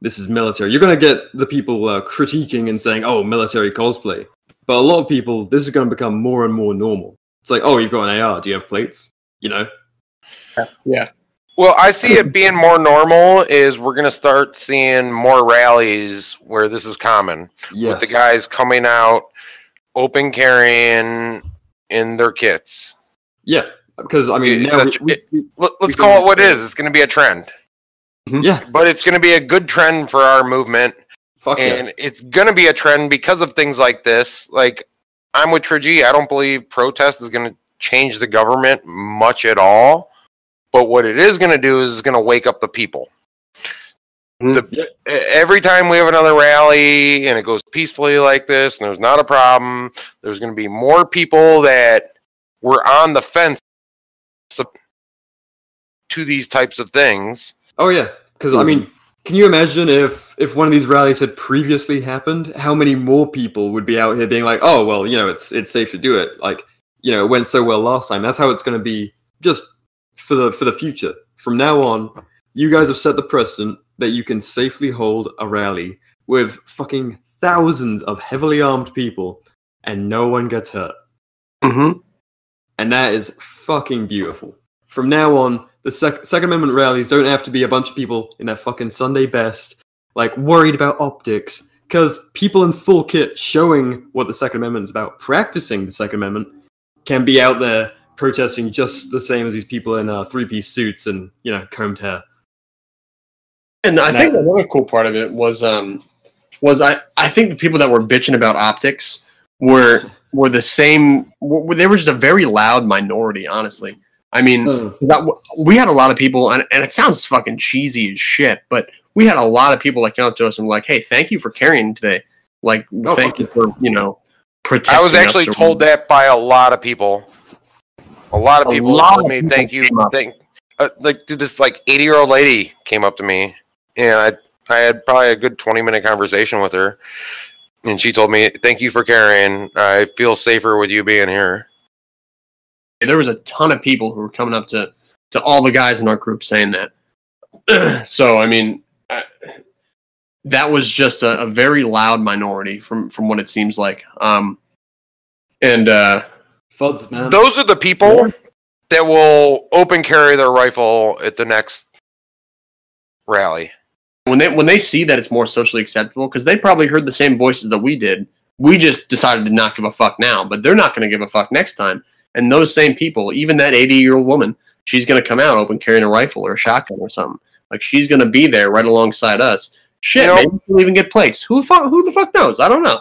this is military. You're going to get the people uh, critiquing and saying, oh, military cosplay. But a lot of people, this is going to become more and more normal. It's like, oh, you've got an AR. Do you have plates? You know?
Yeah.
Well, I see it being more normal is we're going to start seeing more rallies where this is common.
Yes.
With the guys coming out, open carrying in their kits.
Yeah. Because, I mean,
It's
now
a-
we, we, we-
Let, let's call it what it is. It's going to be a trend,
yeah,
but it's going to be a good trend for our movement,
fuck yeah.
and it's going to be a trend because of things like this. Like I'm with Trigi. I don't believe protest is going to change the government much at all. But what it is going to do is it's going to wake up the people.
Mhm.
The,
Yep.
every time we have another rally and it goes peacefully like this, and there's not a problem, there's going to be more people that were on the fence to these types of things.
Oh yeah, because I mean, can you imagine if if one of these rallies had previously happened, how many more people would be out here being like, "Oh well, you know, it's it's safe to do it." Like, you know, it went so well last time. That's how it's going to be just for the for the future. From now on, you guys have set the precedent that you can safely hold a rally with fucking thousands of heavily armed people, and no one gets hurt.
Mm-hmm.
And that is fucking beautiful. From now on, the sec- Second Amendment rallies don't have to be a bunch of people in their fucking Sunday best, like worried about optics, because people in full kit showing what the Second Amendment is about, practicing the Second Amendment, can be out there protesting just the same as these people in uh, three piece suits and, you know, combed hair.
And I
And
think
I-
another cool part of it was um was I I think the people that were bitching about optics were were the same. Were, they were just a very loud minority, honestly. I mean,
Uh,
that, we had a lot of people, and, and it sounds fucking cheesy as shit, but we had a lot of people that came up to us and were like, "Hey, thank you for carrying today. Like,
Oh,
thank you for you know protecting."
I was actually
us or
told that by a lot of people. A lot of
A
people
lot
told
of
me,
people
"Thank you."
came up.
Thank, uh, like, dude, this like eighty-year-old lady came up to me, and I I had probably a good twenty-minute conversation with her, and she told me, "Thank you for carrying. I feel safer with you being here."
There was a ton of people who were coming up to to all the guys in our group saying that. so I mean, I, that was just a, a very loud minority from from what it seems like. Um, and uh,
Fuds, man.
Those are the people that will open carry their rifle at the next rally.
when they when they see that it's more socially acceptable, because they probably heard the same voices that we did. We just decided to not give a fuck now, but they're not going to give a fuck next time. And those same people, even that eighty year old woman, she's going to come out open carrying a rifle or a shotgun or something. Like she's going to be there right alongside us. Shit,
You know-
maybe we'll even get plates. Who the fuck? Who the fuck knows? I don't know.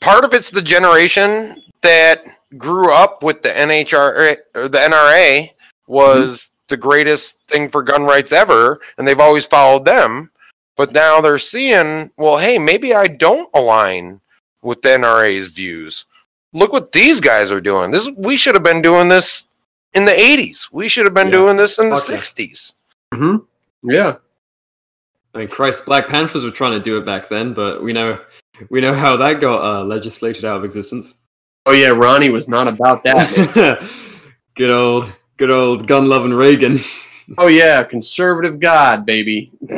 part of it's the generation that grew up with the NHRA er, or the NRA was mm-hmm. the greatest thing for gun rights ever, and they've always followed them. But now they're seeing, well, hey, maybe I don't align with the NRA's views. Look what these guys are doing. This we should have been doing this in the '80s. We should have been
Yeah.
doing this in the
Fuck yeah.
'60s.
Mm-hmm. Yeah.
I mean, Christ, Black Panthers were trying to do it back then, but we know we know how that got uh, legislated out of existence.
Oh yeah, Ronnie was not about that.
good old, good old gun loving Reagan.
oh yeah, conservative God, baby.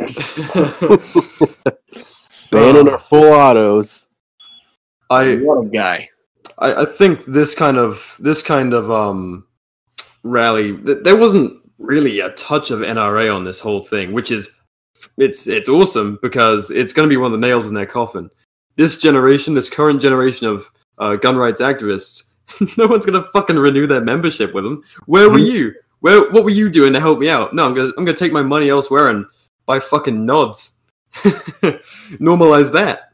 Banning our full autos.
I
what a guy.
I, I think this kind of this kind of um rally th- there wasn't really a touch of NRA on this whole thing, which is it's it's awesome because it's going to be one of the nails in their coffin. This generation, this current generation of uh, gun rights activists, no one's going to fucking renew their membership with them. Where were you? Where what were you doing to help me out? No, I'm gonna I'm gonna take my money elsewhere and buy fucking nods. Normalize that.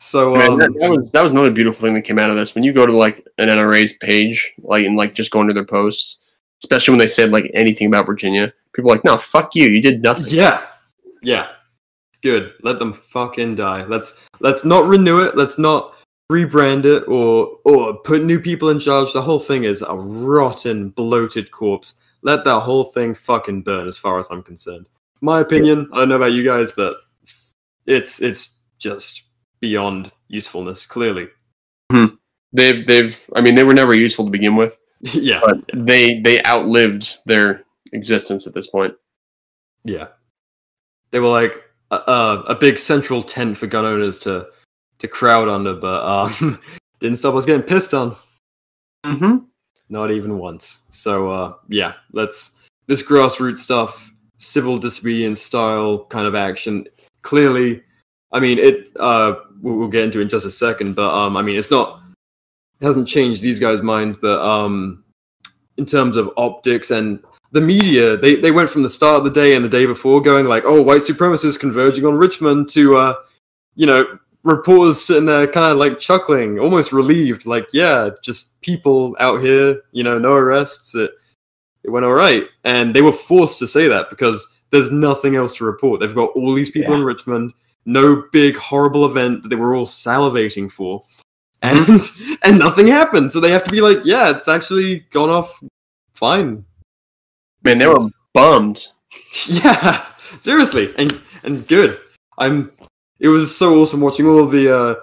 So
Man,
um,
that, that was that was another beautiful thing that came out of this. When you go to like an NRA's page, like and like just go into their posts, especially when they said like anything about Virginia, people are like, no, fuck you, you did nothing.
Yeah. Yeah. Good. Let them fucking die. Let's let's not renew it. Let's not rebrand it or or put new people in charge. The whole thing is a rotten, bloated corpse. Let that whole thing fucking burn as far as I'm concerned. My opinion, I don't know about you guys, but it's it's just beyond usefulness, clearly.
They've they've I mean they were never useful to begin with,
yeah.
but they they outlived their existence at this point.
Yeah. They were like a, a, a big central tent for gun owners to to crowd under, but um, didn't stop us getting pissed on.
Mm-hmm.
Not even once. So uh, yeah, let's this grassroots stuff, civil disobedience style kind of action. Clearly, I mean it. Uh, we'll, we'll get into it in just a second, but um, I mean it's not. It hasn't changed these guys' minds, but um, in terms of optics and the media, they, they went from the start of the day and the day before going like, oh, white supremacists converging on Richmond to, uh, you know, reporters sitting there kind of like chuckling, almost relieved, like, yeah, just people out here, you know, no arrests. It, it went all right. And they were forced to say that because there's nothing else to report. They've got all these people in Richmond, no big horrible event that they were all salivating for. And and nothing happened. So they have to be like, yeah, it's actually gone off fine.
Man, they were bummed.
Yeah, seriously, and and good. I'm. It was so awesome watching all the uh,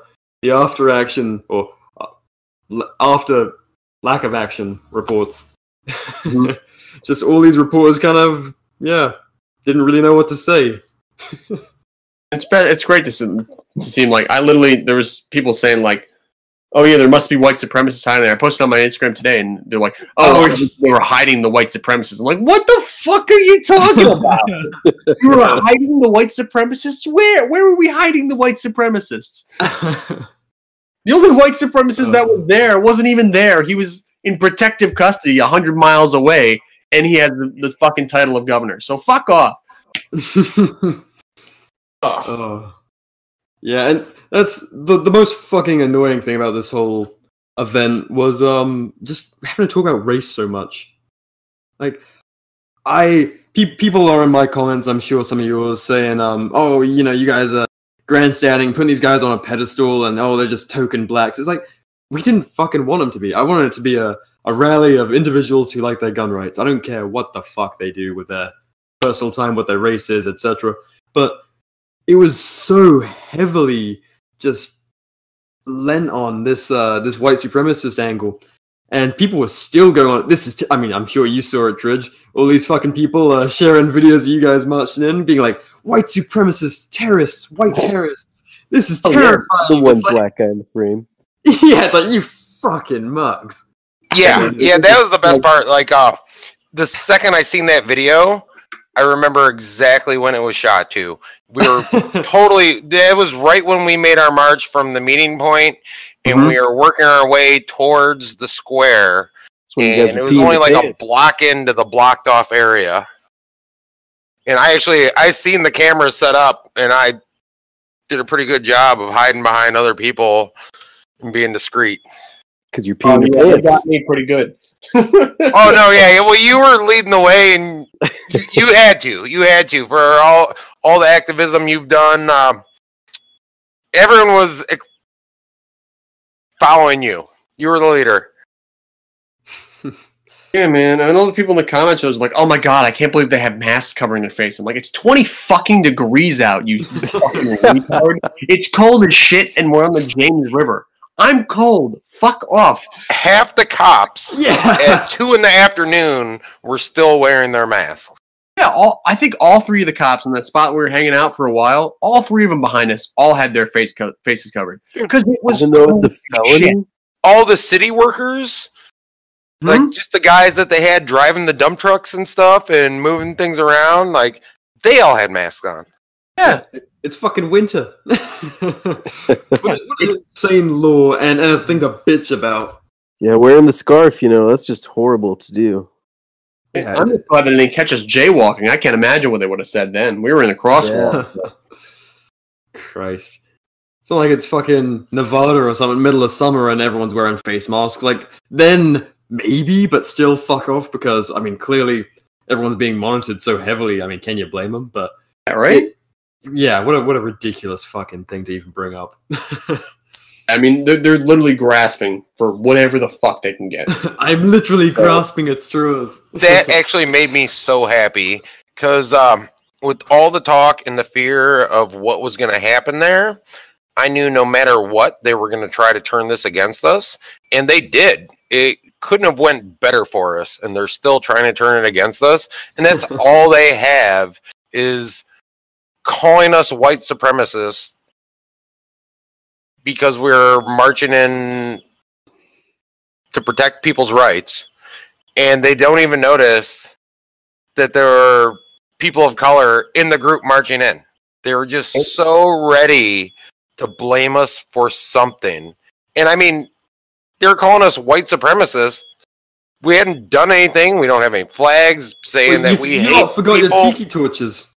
the after action or uh, after lack of action reports.
Mhm.
Just all these reporters kind of yeah didn't really know what to say.
It's it's great to see, to seem like I literally there was people saying like, oh yeah, there must be white supremacists hiding there. I posted on my Instagram today, and they're like, oh,
Oh,
they were hiding the white supremacists. I'm like, what the fuck are you talking about? you were hiding the white supremacists? Where? Where were we hiding the white supremacists? The only white supremacist that oh. was there wasn't even there. He was in protective custody, hundred miles away, and he had the, the fucking title of governor. So fuck off. Ugh.
Oh. Yeah, and that's the the most fucking annoying thing about this whole event was um just having to talk about race so much. Like I pe- people are in my comments, I'm sure some of yours saying um oh, you know, you guys are grandstanding, putting these guys on a pedestal and oh, they're just token blacks. It's like we didn't fucking want them to be. I wanted it to be a a rally of individuals who like their gun rights. I don't care what the fuck they do with their personal time, what their race is, etc. But it was so heavily just lent on this uh this white supremacist angle. And people were still going on this is t- i mean i'm sure you saw it dredge. All these fucking people uh, sharing videos of you guys marching in being like white supremacists terrorists white terrorists. This is
Oh, yeah,
terrifying.
the one
It's like-
black guy in the frame.
yeah it's like you fucking mugs.
Yeah, yeah, that was the best part. Like, uh, the second I seen that video, I remember exactly when it was shot too. We were totally. That was right when we made our march from the meeting point, and
Mhm.
we were working our way towards the square.
That's when you guys
And it was only
your
like a block into the blocked off area. And I actually, I seen the camera set up, and I did a pretty good job of hiding behind other people and being discreet.
because you're
Oh,
peeing
yeah,
your
they got me pretty good.
Oh no, yeah. Well, you were leading the way, and you, you had to. You had to for all all the activism you've done. Um, everyone was following you. You were the leader.
Yeah, man. And all the people in the comments was like, "Oh my god, I can't believe they have masks covering their face." I'm like, "It's 20 fucking degrees out, you fucking retard. It's cold as shit, and we're on the James River. I'm cold. Fuck off."
Half the cops
yeah
at two in the afternoon were still wearing their masks.
Yeah, all I think all three of the cops in that spot we were hanging out for a while, all three of them behind us, all had their face co- faces covered because it was
Even though it's a felony.
All the city workers,
Hmm?
like just the guys that they had driving the dump trucks and stuff and moving things around, like they all had masks on.
Yeah.
It's fucking winter. what, what an insane law and, and a thing to bitch about.
Yeah, wearing the scarf, you know, that's just horrible to do.
Yeah,
I'm just glad they didn't catch us jaywalking. I can't imagine what they would have said then. We were in the crosswalk.
Christ. It's not like it's fucking Nevada or something, middle of summer, and everyone's wearing face masks. Like, then maybe, but still fuck off because, I mean, clearly everyone's being monitored so heavily. I mean, can you blame them? But
Yeah, right?
Yeah, what a, what a ridiculous fucking thing to even bring up.
I mean, they're, they're literally grasping for whatever the fuck they can get.
I'm literally grasping at straws.
That actually made me so happy because um, with all the talk and the fear of what was going to happen there, I knew no matter what they were going to try to turn this against us, and they did. It couldn't have went better for us, and they're still trying to turn it against us. And that's all they have is calling us white supremacists because we're marching in to protect people's rights and they don't even notice that there are people of color in the group marching in. They were just so ready to blame us for something. And I mean, they're calling us white supremacists. We hadn't done anything. We don't have any flags saying
Wait,
that
you,
we
you
hate
forgot
people.
your tiki torches.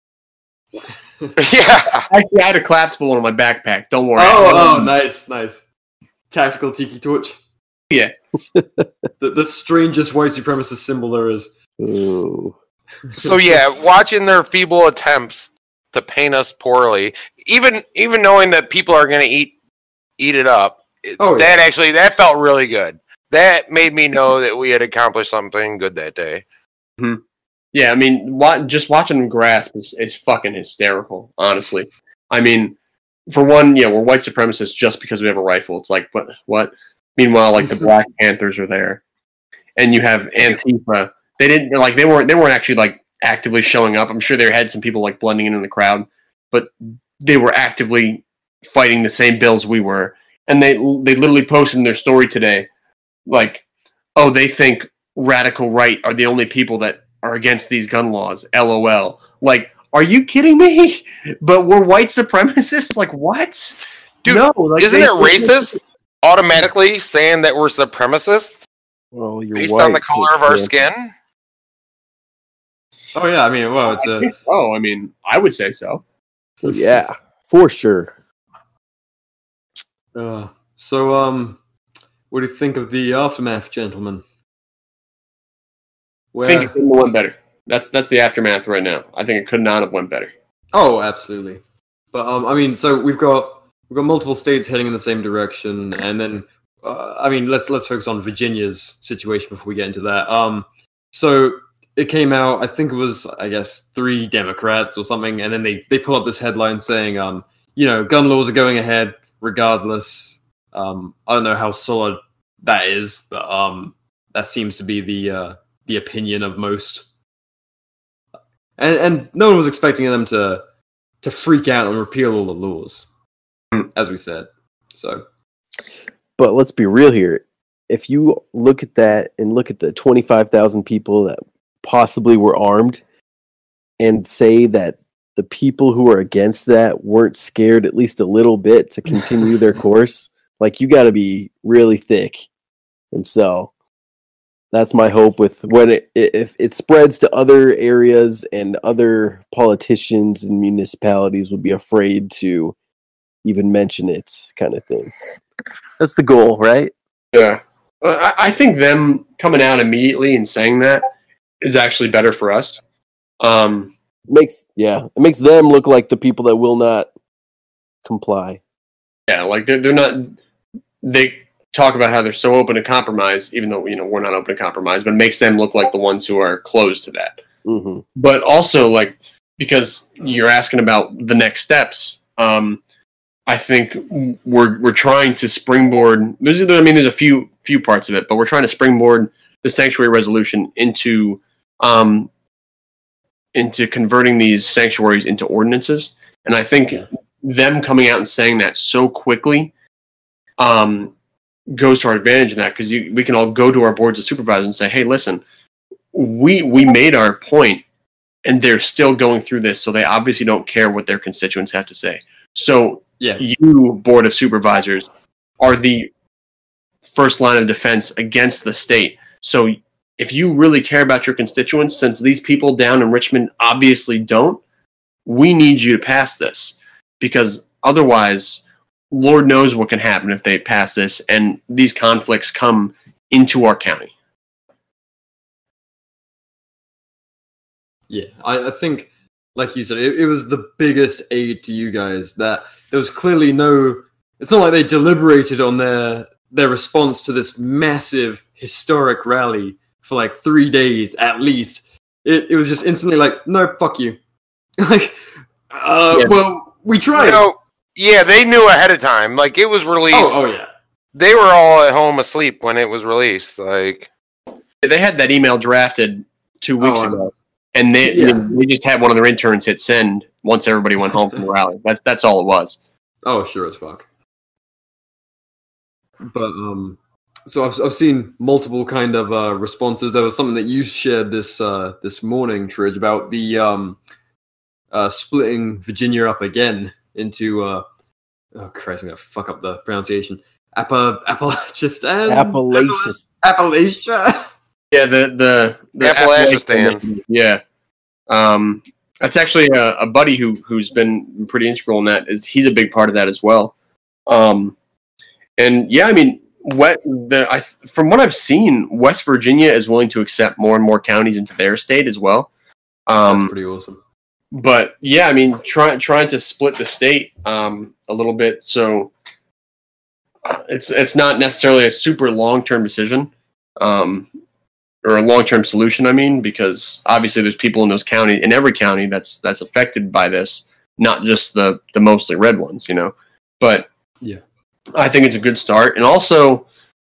yeah.
Actually, I had a collapsible balloon in my backpack. Don't worry.
Oh, oh, nice, nice. Tactical tiki torch.
Yeah.
the, the strangest white supremacist symbol there is.
Ooh.
So yeah, watching their feeble attempts to paint us poorly, even even knowing that people are going to eat eat it up,
Oh,
that actually that felt really good. That made me know that we had accomplished something good that day. Mm-hmm.
Yeah, I mean, wa- just watching them grasp is, is fucking hysterical, honestly. I mean, for one, yeah, we're white supremacists just because we have a rifle. It's like, what? What? Meanwhile, like the Black Panthers are there, and you have Antifa. They didn't like they weren't they weren't actually like actively showing up. I'm sure there had some people like blending in in the crowd, but they were actively fighting the same bills we were. And they they literally posted in their story today, like, oh, they think radical right are the only people that are against these gun laws. LOL. Like, are you kidding me? But we're white supremacists? Like, what?
Dude,
no, like,
Isn't
they-
it racist automatically saying that we're supremacists
Well, you're
based
white,
on the color of our
yeah.
skin?
Oh yeah, I mean, well, it's a
Oh, I mean, I would say so.
Yeah, for sure.
Uh, so, um, what do you think of the aftermath, gentlemen?
I think it couldn't have went better. That's that's the aftermath right now. I think it could not have went better.
Oh, absolutely. But um, I mean, so we've got we've got multiple states heading in the same direction, and then uh, I mean, let's let's focus on Virginia's situation before we get into that. Um, so it came out, I think it was, I guess, three Democrats or something, and then they they pull up this headline saying, um, you know, gun laws are going ahead regardless. Um, I don't know how solid that is, but um, that seems to be the uh, the opinion of most. And and no one was expecting them to to freak out and repeal all the laws, hmm. as we said. So
But let's be real here. If you look at that and look at the 25,000 people that possibly were armed and say that the people who are against that weren't scared at least a little bit to continue their course, like you got to be really thick. And so that's my hope with when it if it spreads to other areas and other politicians and municipalities will be afraid to even mention it kind of thing. That's the goal, right?
Yeah. I, I think them coming out immediately and saying that is actually better for us. Um,
makes yeah, it makes them look like the people that will not comply.
yeah, like they're, they're not. They talk about how they're so open to compromise, even though you know we're not open to compromise, but it makes them look like the ones who are closed to that.
hmm
But also, like because you're asking about the next steps. Um, I think we're we're trying to springboard. There's, I mean, there's a few few parts of it, but we're trying to springboard the sanctuary resolution into um, into converting these sanctuaries into ordinances. And I think
Yeah.
them coming out and saying that so quickly um, goes to our advantage in that because we can all go to our boards of supervisors and say, "Hey, listen, we we made our point, and they're still going through this, so they obviously don't care what their constituents have to say." So
Yeah.
you, board of supervisors, are the first line of defense against the state. So if you really care about your constituents, since these people down in Richmond obviously don't, we need you to pass this because otherwise, Lord knows what can happen if they pass this and these conflicts come into our county.
Yeah, I, I think, like you said, it, it was the biggest aid to you guys. That there was clearly no. It's not like they deliberated on their their response to this massive historic rally for like three days at least. It it was just instantly like, no, fuck you. like, uh,
Yeah.
well, we tried.
You know, yeah, they knew ahead of time. Like it was released.
oh, oh yeah.
They were all at home asleep when it was released. Like
They had that email drafted two weeks
Oh,
ago, and they
Yeah.
they just had one of their interns hit send once everybody went home from the rally. That's that's all it was.
Oh, sure as fuck. But um, so I've I've seen multiple kind of uh, responses. There was something that you shared this uh this morning, Tridge, about the um uh splitting Virginia up again into uh oh Christ, I'm gonna fuck up the pronunciation. Appa Appalachian
Appalachian.
Appalachia.
Yeah, the the, the
Appalachian.
Appalachian- Yeah, um, that's actually a, a buddy who who's been pretty integral in that. Is he's a big part of that as well. Um, and yeah, I mean, what the I from what I've seen, West Virginia is willing to accept more and more counties into their state as well.
Um, That's
Um,
pretty awesome.
But yeah, I mean, trying trying to split the state um, a little bit, so it's it's not necessarily a super long term decision, um, or a long term solution. I mean, because obviously there's people in those county in every county that's that's affected by this, not just the the mostly red ones, you know. But
Yeah.
I think it's a good start, and also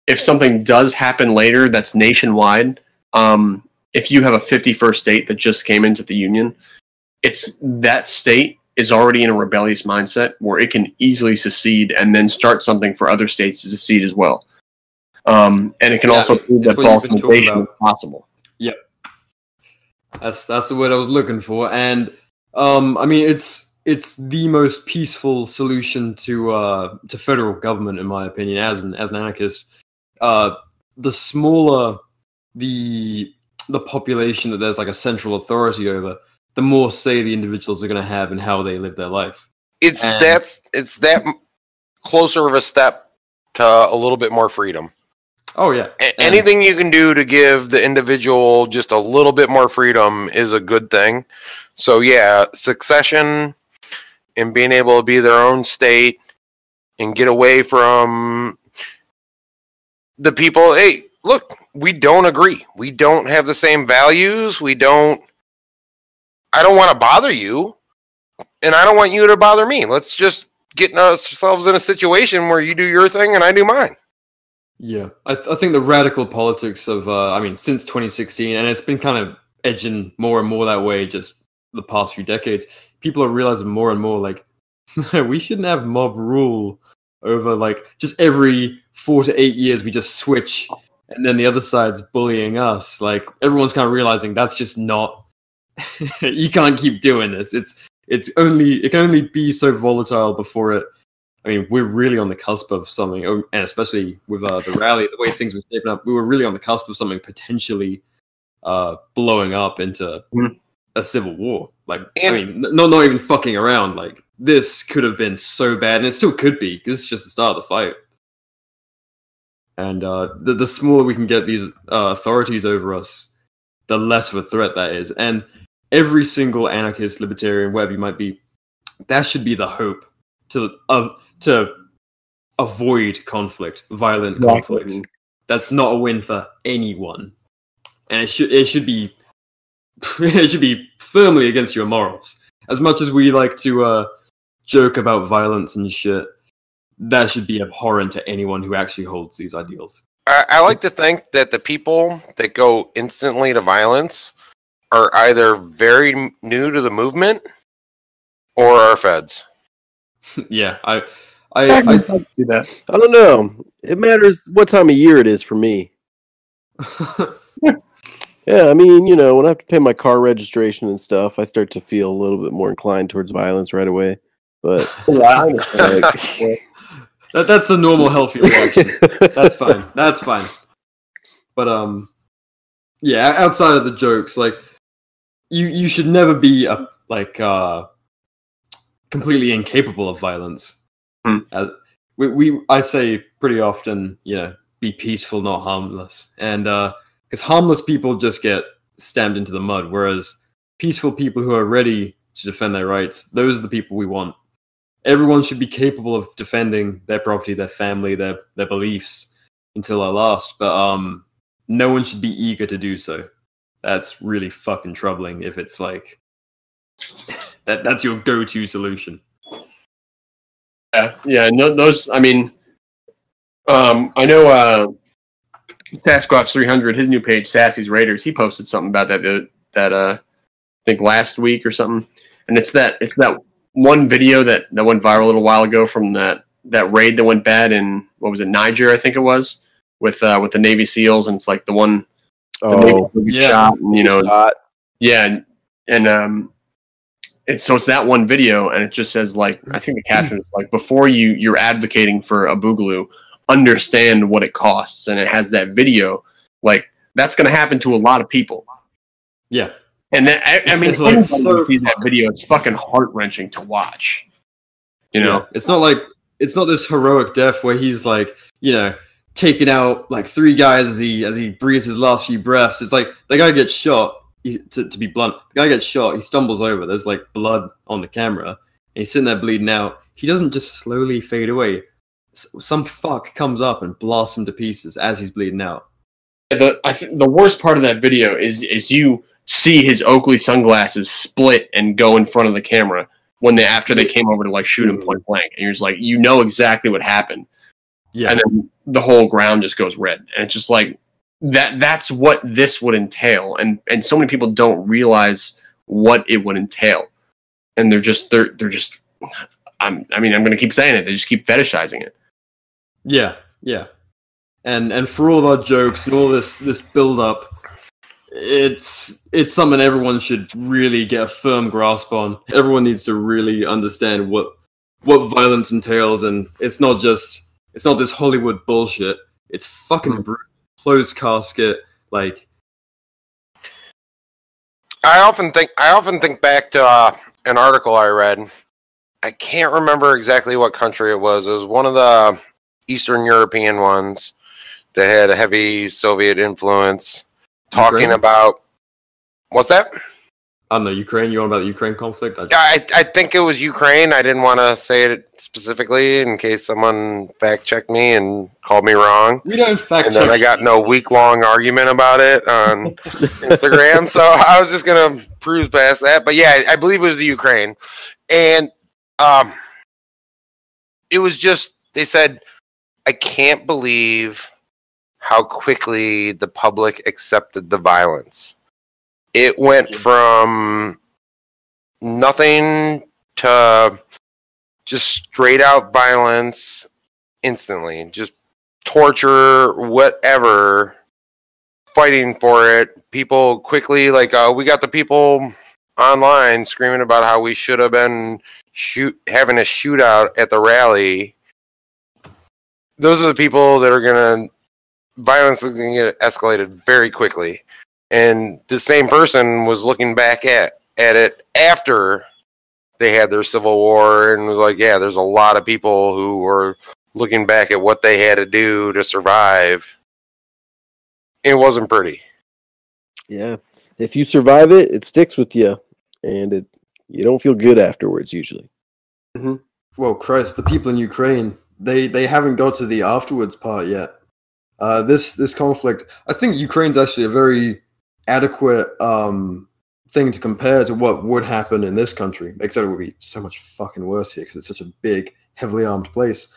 if something does happen later that's nationwide, um, if you have a 51st state that just came into the union it's that state is already in a rebellious mindset where it can easily secede and then start something for other states to secede as well. Um, and it can
Yeah,
also prove that
what you've been talking
balkanization is possible.
That's that's the word I was looking for, and um, I mean it's it's the most peaceful solution to uh to federal government, in my opinion, as an as an anarchist. Uh, the smaller the the population that there's like a central authority over, the more say the individuals are going to have in how they live their life.
it's
And-
that's it's that closer of a step to a little bit more freedom.
Oh yeah,
A- anything you can do to give the individual just a little bit more freedom is a good thing. So yeah, succession and being able to be their own state and get away from the people. Hey, look, we don't agree. We don't have the same values. We don't. I don't want to bother you, and I don't want you to bother me. Let's just get ourselves in a situation where you do your thing and I do mine.
Yeah, I, th- I think the radical politics of, uh, I mean, since 2016, and it's been kind of edging more and more that way just the past few decades. People are realizing more and more like we shouldn't have mob rule over like just every four to eight years we just switch, and then the other side's bullying us. Like everyone's kind of realizing that's just not. you can't keep doing this. It's it's only it can only be so volatile before it I mean, we're really on the cusp of something, oh, and especially with uh, the rally, the way things were shaping up, we were really on the cusp of something potentially uh, blowing up into
Mhm.
a civil war. Like, I mean, not not even fucking around. Like, this could have been so bad, and it still could be because it's just the start of the fight. And uh, the the smaller we can get these uh, authorities over us, the less of a threat that is. And every single anarchist, libertarian, whatever you might be, that should be the hope to of to avoid conflict, violent conflict. That's not a win for anyone, and it should it should be it should be firmly against your morals. As much as we like to uh, joke about violence and shit, that should be abhorrent to anyone who actually holds these ideals.
I, I like to think that the people that go instantly to violence are either very new to the movement or are feds.
yeah, I, I, I,
do that.
I don't know. It matters what time of year it is for me. Yeah, I mean, you know, when I have to pay my car registration and stuff, I start to feel a little bit more inclined towards violence right away. But
Yeah,
like,
that, that's a normal, healthy reaction. that's fine. That's fine. But um, yeah. Outside of the jokes, like you, you should never be a like uh completely incapable of violence.
Hmm.
Uh, we, we, I say pretty often, you know, be peaceful, not harmless, and uh, because harmless people just get stamped into the mud, whereas peaceful people who are ready to defend their rights, those are the people we want. Everyone should be capable of defending their property, their family, their their beliefs until their last. But um, no one should be eager to do so. That's really fucking troubling. If it's like that, that's your go-to solution.
Yeah, yeah. No, those. I mean, um, I know uh, Sasquatch three hundred. His new page, Sassy's Raiders. He posted something about that that uh, I think last week or something. And it's that it's that one video that that went viral a little while ago from that that raid that went bad in what was it Niger? I think it was with uh, with the Navy SEALs, and it's like the one
oh,
SEAL
yeah.
shot, you know,
shot.
yeah, and, and um, it's so it's that one video, and it just says like I think the caption is like before you you're advocating for a boogaloo, understand what it costs, and it has that video like that's going to happen to a lot of people,
Yeah,
and that, I, I mean,
It's, like,
anybody
so
who sees that video, it's fucking heart wrenching to watch. You know,
Yeah. it's not like it's not this heroic death where he's like, you know, taking out like three guys as he as he breathes his last few breaths. It's like the guy gets shot. He, to, to be blunt, the guy gets shot. He stumbles over. There's like blood on the camera, and he's sitting there bleeding out. He doesn't just slowly fade away. S- Some fuck comes up and blasts him to pieces as he's bleeding out.
the I think the worst part of that video is is you see his Oakley sunglasses split and go in front of the camera when they after they came over to like shoot him mm. point blank, and you're just like you know exactly what happened,
Yeah,
and then the whole ground just goes red, and it's just like that. That's what this would entail, and and so many people don't realize what it would entail, and they're just they're they're just. I'm, I mean, I'm going to keep saying it. They just keep fetishizing it.
Yeah, yeah. And and for all of our jokes and all this this build up, it's it's something everyone should really get a firm grasp on. Everyone needs to really understand what what violence entails and it's not just it's not this Hollywood bullshit. It's fucking brutal. Closed casket, like
I often think I often think back to uh, an article I read. I can't remember exactly what country it was. It was one of the Eastern European ones that had a heavy Soviet influence. Talking
Ukraine?
about what's that?
I don't know, Ukraine, you want about the Ukraine conflict? I,
I I think it was Ukraine. I didn't want to say it specifically in case someone fact checked me and called me wrong.
we don't fact
And then I got no week long argument about it on Instagram. so I was just gonna cruise past that. But yeah, I believe it was the Ukraine. And um it was just they said, I can't believe how quickly the public accepted the violence. It went from nothing to just straight out violence instantly. Just torture, whatever, fighting for it. People quickly, like, uh, we got the people online screaming about how we should have been shoot having a shootout at the rally. Those are the people that are gonna violence is gonna get escalated very quickly. And the same person was looking back at at it after they had their civil war and was like, yeah, there's a lot of people who were looking back at what they had to do to survive. It wasn't pretty.
Yeah. If you survive it, it sticks with you, and it you don't feel good afterwards usually.
Well, Christ, the people in Ukraine, they they haven't got to the afterwards part yet. Uh, this this conflict, I think Ukraine's actually a very adequate um, thing to compare to what would happen in this country. Except it would be so much fucking worse here because it's such a big, heavily armed place.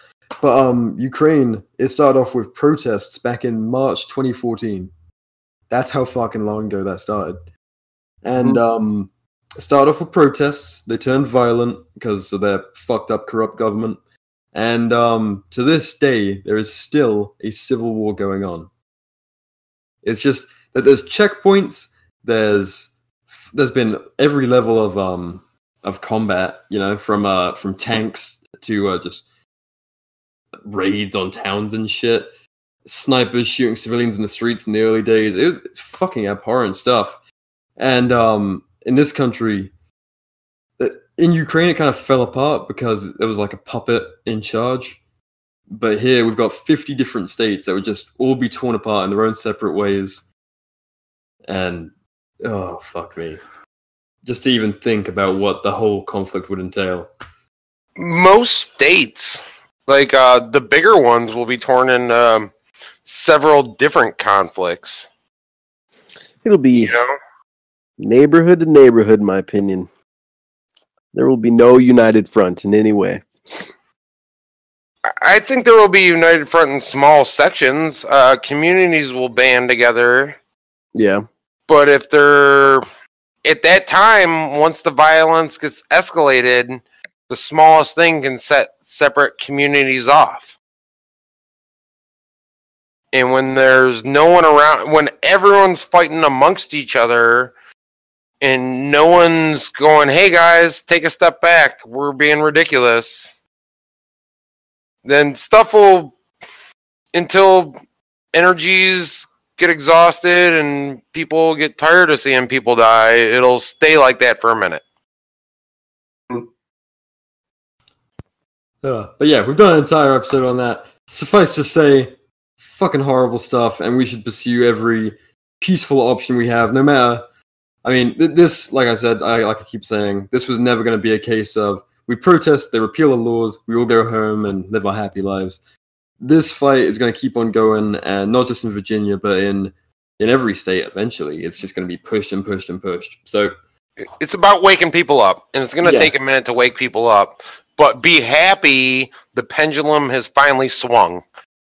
But um, Ukraine, it started off with protests back in March 2014. That's how fucking long ago that started. and um, started off with protests. They turned violent because of their fucked up, corrupt government. And um, to this day, there is still a civil war going on. It's just that there's checkpoints. There's there's been every level of um of combat. You know, from uh from tanks to uh, just raids on towns and shit. Snipers shooting civilians in the streets in the early days. It was it's fucking abhorrent stuff. And um, in this country, uh, in Ukraine, it kind of fell apart because there was like a puppet in charge. But here we've got 50 different states that would just all be torn apart in their own separate ways. And oh, fuck me. Just to even think about what the whole conflict would entail.
Most states, like uh, the bigger ones, will be torn in um, several different conflicts.
It'll be
You know,
neighborhood to neighborhood, in my opinion. There will be no united front in any way.
I- I think there will be united front in small sections. Uh, communities will band together,
Yeah.
But if they're at that time, once the violence gets escalated, the smallest thing can set separate communities off. And when there's no one around, when everyone's fighting amongst each other, and no one's going, "Hey guys, take a step back. We're being ridiculous." Then stuff will until energies get exhausted and people get tired of seeing people die, it'll stay like that for a minute.
Uh, but yeah, we've done an entire episode on that. Suffice to say, fucking horrible stuff, and we should pursue every peaceful option we have, no matter. I mean, th- this, like I said, I like I keep saying, this was never going to be a case of we protest, they repeal the laws, we all go home and live our happy lives. This fight is going to keep on going, and not just in Virginia, but in in every state. Eventually, it's just going to be pushed and pushed and pushed. So
It's about waking people up, and it's going to
Yeah.
take a minute to wake people up. But be happy the pendulum has finally swung.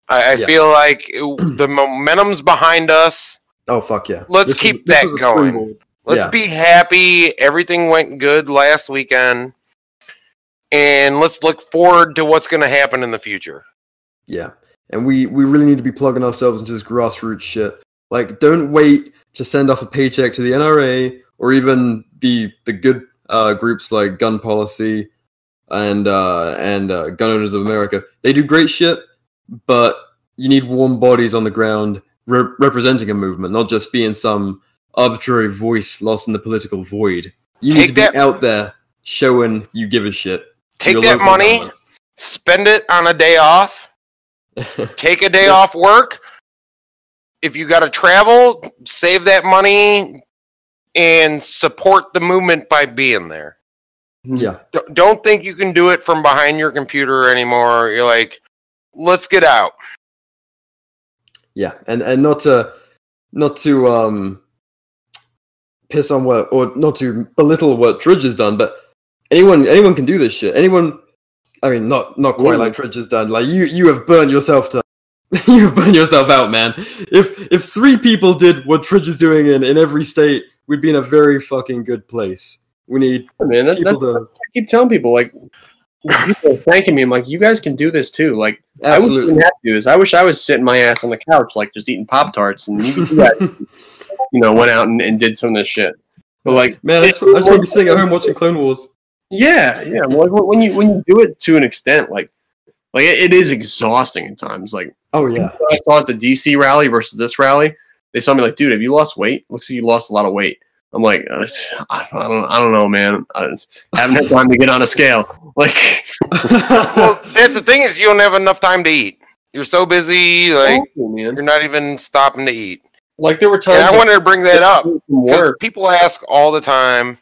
I, I
Yeah.
feel like it- the momentum's behind us.
Oh fuck yeah!
Let's
This
keep
was-
that going. Let's
Yeah.
be happy. Everything went good last weekend. And let's look forward to what's going to happen in the future.
Yeah, and we we really need to be plugging ourselves into this grassroots shit. Like, don't wait to send off a paycheck to the NRA or even the the good uh, groups like Gun Policy and uh, and uh, Gun Owners of America. They do great shit, but you need warm bodies on the ground re- representing a movement, not just being some arbitrary voice lost in the political void. You need to be
that-
out there showing you give a shit.
Take that money,
government.
spend it on a day off, take a day off work. If you got to travel, save that money and support the movement by being there.
yeah.
D- Don't think you can do it from behind your computer anymore. You're like, let's get out.
Yeah, and and not to not to um piss on what or not to belittle what Tridge has done, but anyone anyone can do this shit. Anyone, I mean, not not quite
Ooh.
like Tridge has done. Like you you have burned yourself to you have burned yourself out, man. If if three people did what Tridge is doing in in every state, we'd be in a very fucking good place. We need
man, that,
people to
I keep telling people like people are thanking me. I'm like, you guys can do this too. Like, I
absolutely.
you have to do this. I wish I was sitting my ass on the couch, like just eating pop tarts, and you, you guys, you know, went out and, and did some of this shit. But like,
Man, I just, I just want to be sitting at home watching Clone Wars.
Yeah, yeah. Like, when you when you do it to an extent, like, like it, it is exhausting at times. Like,
Oh yeah,
I saw at the DC rally versus this rally, they saw me like, dude, have you lost weight? Looks like you lost a lot of weight. I'm like, uh, I don't, I don't know, man. I haven't had time to get on a scale. Like,
Well, that's the thing is you don't have enough time to eat. You're so busy, like
awful, man.
you're not even stopping to eat.
Like there were times.
And I wanted to bring that up because people ask all the time,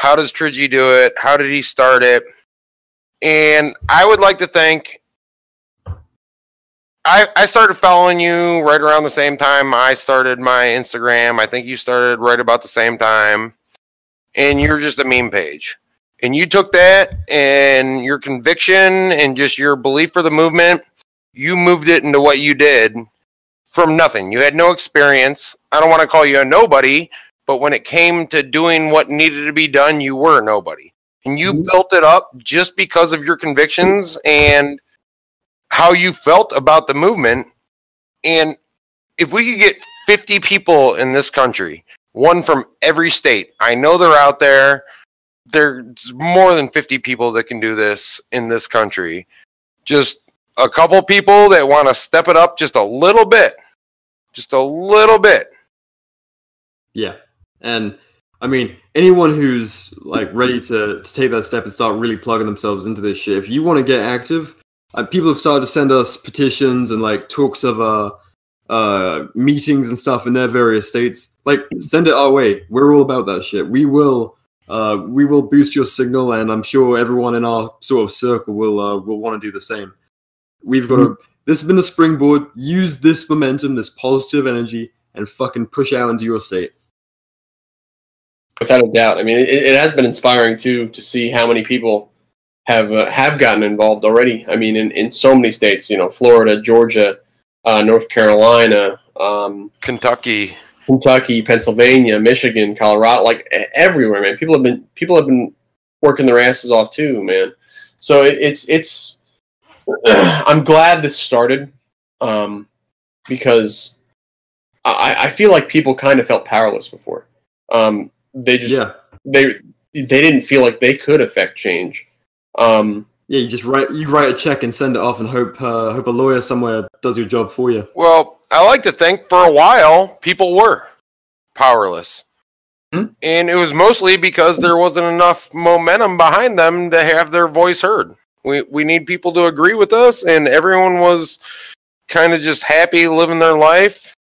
"How does Trigi do it? How did he start it?" And I would like to thank. I I started following you right around the same time I started my Instagram. I think you started right about the same time, and you're just a meme page. And you took that and your conviction and just your belief for the movement, you moved it into what you did from nothing. You had no experience. I don't want to call you a nobody, but when it came to doing what needed to be done, you were nobody. And you
Mhm.
built it up just because of your convictions and how you felt about the movement. And if we could get 50 people in this country, one from every state, I know they're out there. There's more than 50 people that can do this in this country. Just a couple people that want to step it up just a little bit. Just a little bit.
Yeah, and I mean anyone who's like ready to, to take that step and start really plugging themselves into this shit. If you want to get active, uh, people have started to send us petitions and like talks of uh uh meetings and stuff in their various states. Like send it our way. We're all about that shit. We will uh we will boost your signal, and I'm sure everyone in our sort of circle will uh will want to do the same. We've got to. This has been the springboard. Use this momentum, this positive energy, and fucking push out into your state.
Without a doubt. I mean, it, it has been inspiring too to see how many people have uh, have gotten involved already. I mean, in, in so many states, you know, Florida, Georgia, uh, North Carolina, um,
Kentucky.
Kentucky, Pennsylvania, Michigan, Colorado, like everywhere, man. People have been people have been working their asses off too, man. So it, it's it's. I'm glad this started, um, because I, I feel like people kind of felt powerless before. Um, they just
Yeah.
they they didn't feel like they could affect change. Um,
Yeah, you just write you write a check and send it off and hope uh, hope a lawyer somewhere does your job for you.
Well, I like to think for a while people were powerless.
Hmm?
And it was mostly because there wasn't enough momentum behind them to have their voice heard. We we need people to agree with us and everyone was kind of just happy living their life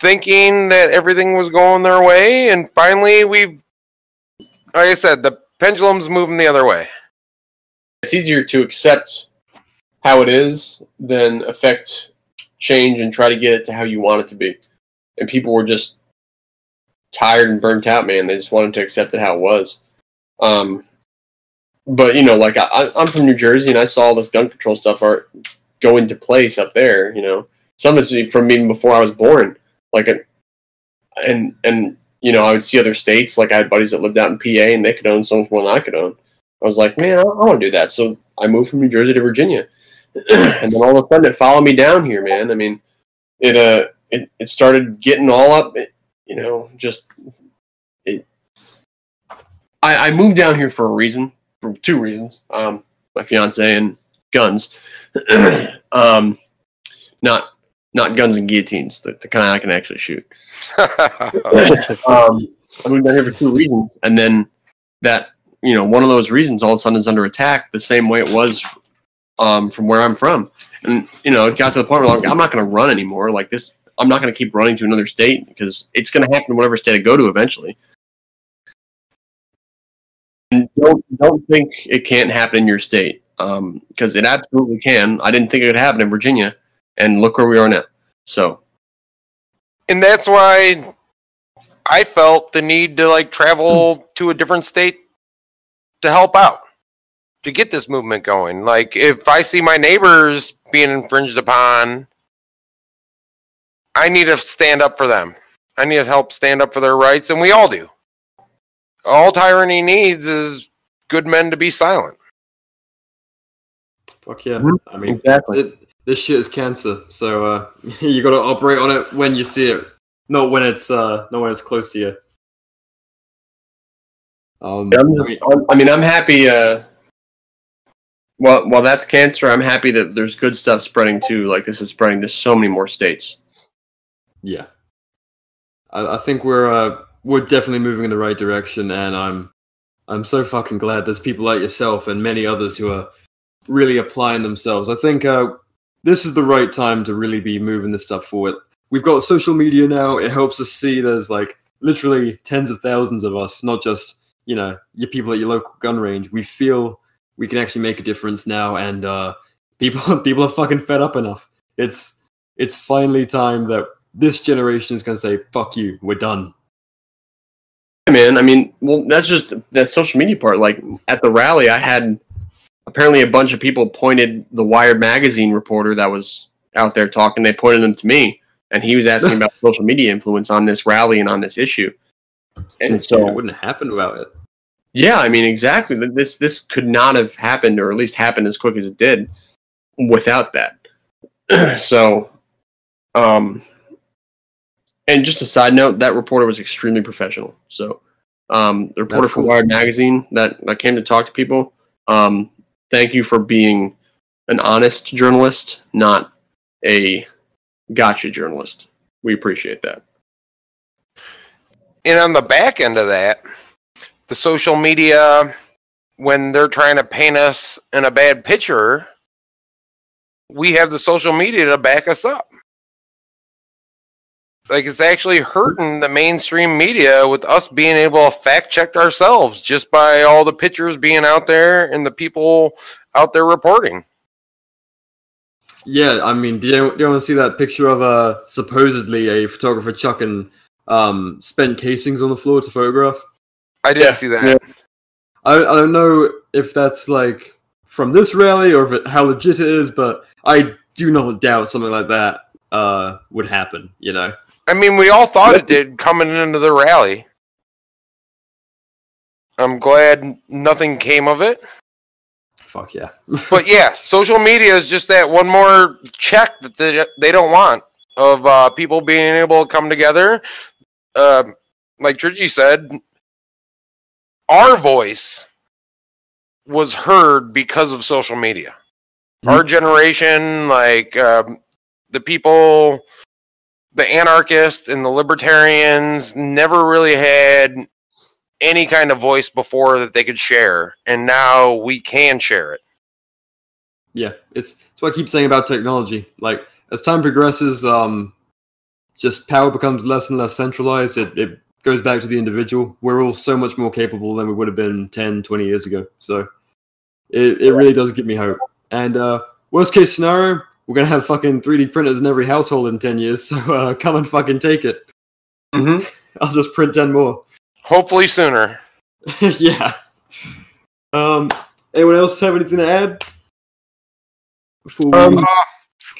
thinking that everything was going their way and finally we like I said the pendulum's moving the other way.
it's easier to accept how it is than affect change and try to get it to how you want it to be. And people were just tired and burnt out, man. They just wanted to accept it how it was. Um, but you know, like I, I'm from New Jersey, and I saw all this gun control stuff are go into place up there. You know, some of it's from even before I was born. Like, and and you know, I would see other states. Like I had buddies that lived out in PA, and they could own so much more than I could own. I was like, man, I, I want to do that. So I moved from New Jersey to Virginia, and then all of a sudden it followed me down here, man. I mean, it uh, it, it started getting all up, it, you know, just it. I, I moved down here for a reason, for two reasons. Um, my fiance and guns. um, not not guns and guillotines, the, the kind I can actually shoot um, I moved down here for two reasons, and then that you know one of those reasons all of a sudden is under attack the same way it was um, from where I'm from, and you know it got to the point where like, I'm not going to run anymore. Like this, I'm not going to keep running to another state because it's going to happen in whatever state I go to eventually. And don't don't think it can't happen in your state because it absolutely can. I didn't think it could happen in Virginia, and look where we are now. So
and that's why I felt the need to like travel to a different state to help out to get this movement going. Like if I see my neighbors being infringed upon, I need to stand up for them. I need to help stand up for their rights, and we all do. All tyranny needs is good men to be silent.
Fuck yeah.
Mhm.
I mean,
exactly.
it, this shit is cancer, so uh, you got to operate on it when you see it, not when it's uh, not when it's close to you. Um,
I'm
I mean,
I'm- I mean, I'm happy. Uh, well, while that's cancer, I'm happy that there's good stuff spreading too. Like this is spreading to so many more states.
yeah, I, I think we're uh, we're definitely moving in the right direction, and I'm I'm so fucking glad there's people like yourself and many others who are really applying themselves. I think uh, this is the right time to really be moving this stuff forward. We've got social media now; it helps us see there's like literally tens of thousands of us, not just you know your people at your local gun range. We feel we can actually make a difference now, and uh, people people are fucking fed up enough. It's it's finally time that this generation is going to say, "Fuck you, we're done."
Man, I mean, well, that's just that social media part. Like at the rally, I had apparently a bunch of people pointed the Wired magazine reporter that was out there talking. They pointed them to me, and he was asking about social media influence on this rally and on this issue. And so
it wouldn't happen without it.
Yeah, I mean exactly. This this could not have happened, or at least happened as quick as it did, without that. so, um, and just a side note, that reporter was extremely professional. So, um, the reporter from. Wired magazine that that came to talk to people, um, thank you for being an honest journalist, not a gotcha journalist. We appreciate that.
And on the back end of that, the social media, when they're trying to paint us in a bad picture, we have the social media to back us up. Like it's actually hurting the mainstream media with us being able to fact check ourselves just by all the pictures being out there and the people out there reporting.
Yeah, I mean, do you, do you want to see that picture of uh, supposedly a photographer chucking um, spent casings on the floor to photograph?
I did
Yeah,
see that.
yeah.
I, I don't know if that's like from this rally or if it, how legit it is, but I do not doubt something like that uh, would happen. You know,
I mean, we all thought it did coming into the rally. I'm glad nothing came of it.
fuck yeah.
But yeah, social media is just that one more check that they, they don't want of uh, people being able to come together. Um like Trigi said, our voice was heard because of social media. Our generation, like um, the people, the anarchists and the libertarians, never really had any kind of voice before that they could share, and now we can share it.
Yeah, it's it's what I keep saying about technology. Like as time progresses, um, just power becomes less and less centralized. It it goes back to the individual. We're all so much more capable than we would have been 10, 20 years ago. So it, it really does give me hope. And uh, worst case scenario, we're gonna have fucking 3D printers in every household in 10 years. So uh, come and fucking take it.
Mm-hmm.
I'll just print 10 more.
Hopefully sooner.
yeah. Um. Anyone else have anything to add? Before we...
Um,
Uh,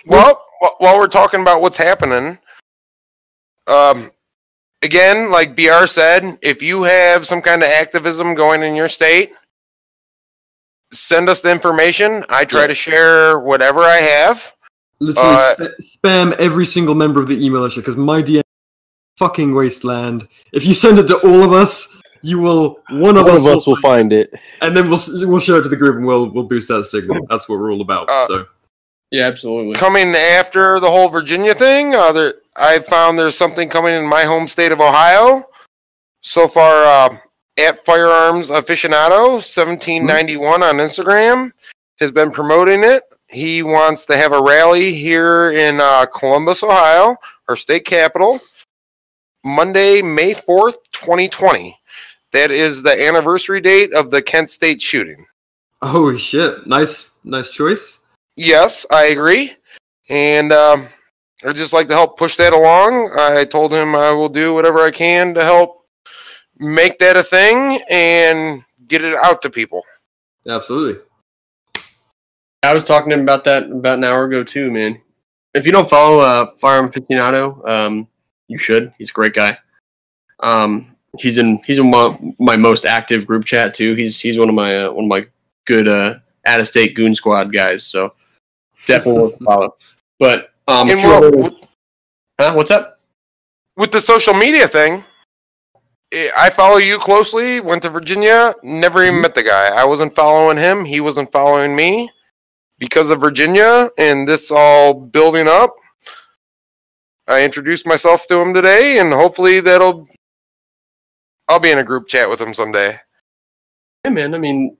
well, while we're talking about what's happening, um, again, like BR said, if you have some kind of activism going in your state, send us the information. I try
Yeah.
to share whatever I have.
Literally
Uh,
sp- spam every single member of the email list because my DM fucking wasteland. If you send it to all of us, you will one of
One
us,
of us will
find,
find it.
and then we'll s- we'll share it to the group and we'll we'll boost that signal. That's what we're all about.
Uh,
so
Yeah, absolutely.
Coming after the whole Virginia thing, uh, there, I found there's something coming in my home state of Ohio. So far, uh, at Firearms Aficionado, 1791 on Instagram, has been promoting it. He wants to have a rally here in uh, Columbus, Ohio, our state capital, Monday, May 4th, 2020. That is the anniversary date of the Kent State shooting.
oh shit, nice nice choice.
Yes, I agree. And um, I'd just like to help push that along. I told him I will do whatever I can to help make that a thing and get it out to people.
Absolutely.
I was talking to him about that about an hour ago too, man. If you don't follow uh, Firearm Aficionado, um, you should. He's a great guy. Um, he's in he's in my, my most active group chat too. He's he's one of my uh, one of my good uh, out of state goon squad guys. So definitely worth follow. But um, if you
well,
wanna-
with,
huh? what's up?
with the social media thing, eh, I follow you closely. Went to Virginia, never even met the guy. I wasn't following him. He wasn't following me because of Virginia and this all building up. I introduced myself to him today, and hopefully that'll. I'll be in a group chat with him someday.
Yeah, man. I mean,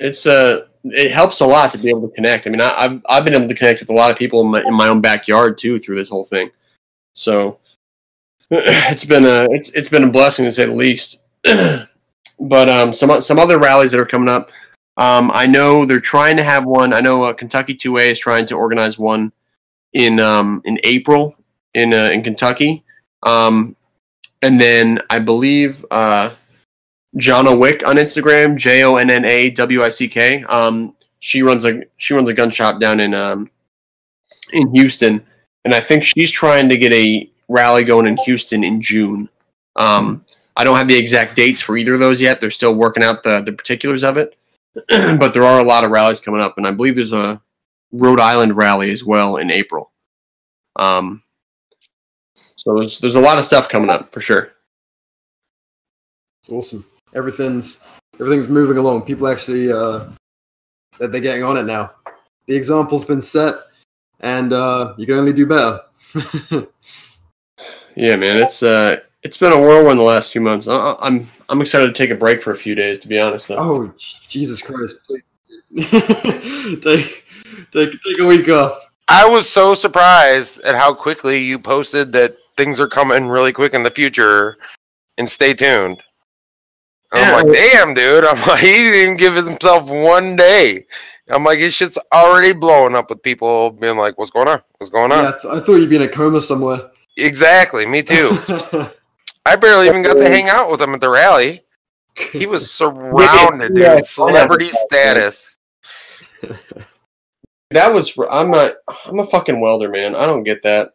it's uh, it helps a lot to be able to connect. I mean, I, I've I've been able to connect with a lot of people in my in my own backyard too through this whole thing. So it's been a it's it's been a blessing to say the least. but um, some some other rallies that are coming up. Um, I know they're trying to have one. I know uh, Kentucky 2A is trying to organize one in um, in April in uh, in Kentucky. Um, and then I believe uh, Jonna Wick on Instagram, J O N N A W I C K. Um, she runs a she runs a gun shop down in um, in Houston, and I think she's trying to get a rally going in Houston in June. Um, I don't have the exact dates for either of those yet. They're still working out the, the particulars of it. but there are a lot of rallies coming up, and I believe there's a Rhode Island rally as well in April. Um, so there's there's a lot of stuff coming up for sure.
It's awesome. Everything's everything's moving along. People actually uh, that they're getting on it now. The example's been set, and uh, you can only do better.
Yeah, man, it's uh, it's been a whirlwind the last few months. I, I'm I'm excited to take a break for a few days, to be honest. Though.
oh Jesus Christ! Please. take take take a week off.
I was so surprised at how quickly you posted that things are coming really quick in the future, and stay tuned. I'm
Yeah.
like, damn, dude. I'm like, he didn't even give himself one day. I'm like, his shit's already blowing up with people being like, what's going on? What's going on?
Yeah, I, th- I thought you'd be in a coma somewhere.
Exactly. Me too. I barely even got to hang out with him at the rally. He was surrounded, dude.
Yeah,
Celebrity
yeah.
status.
That was I'm not I'm a fucking welder, man. I don't get that.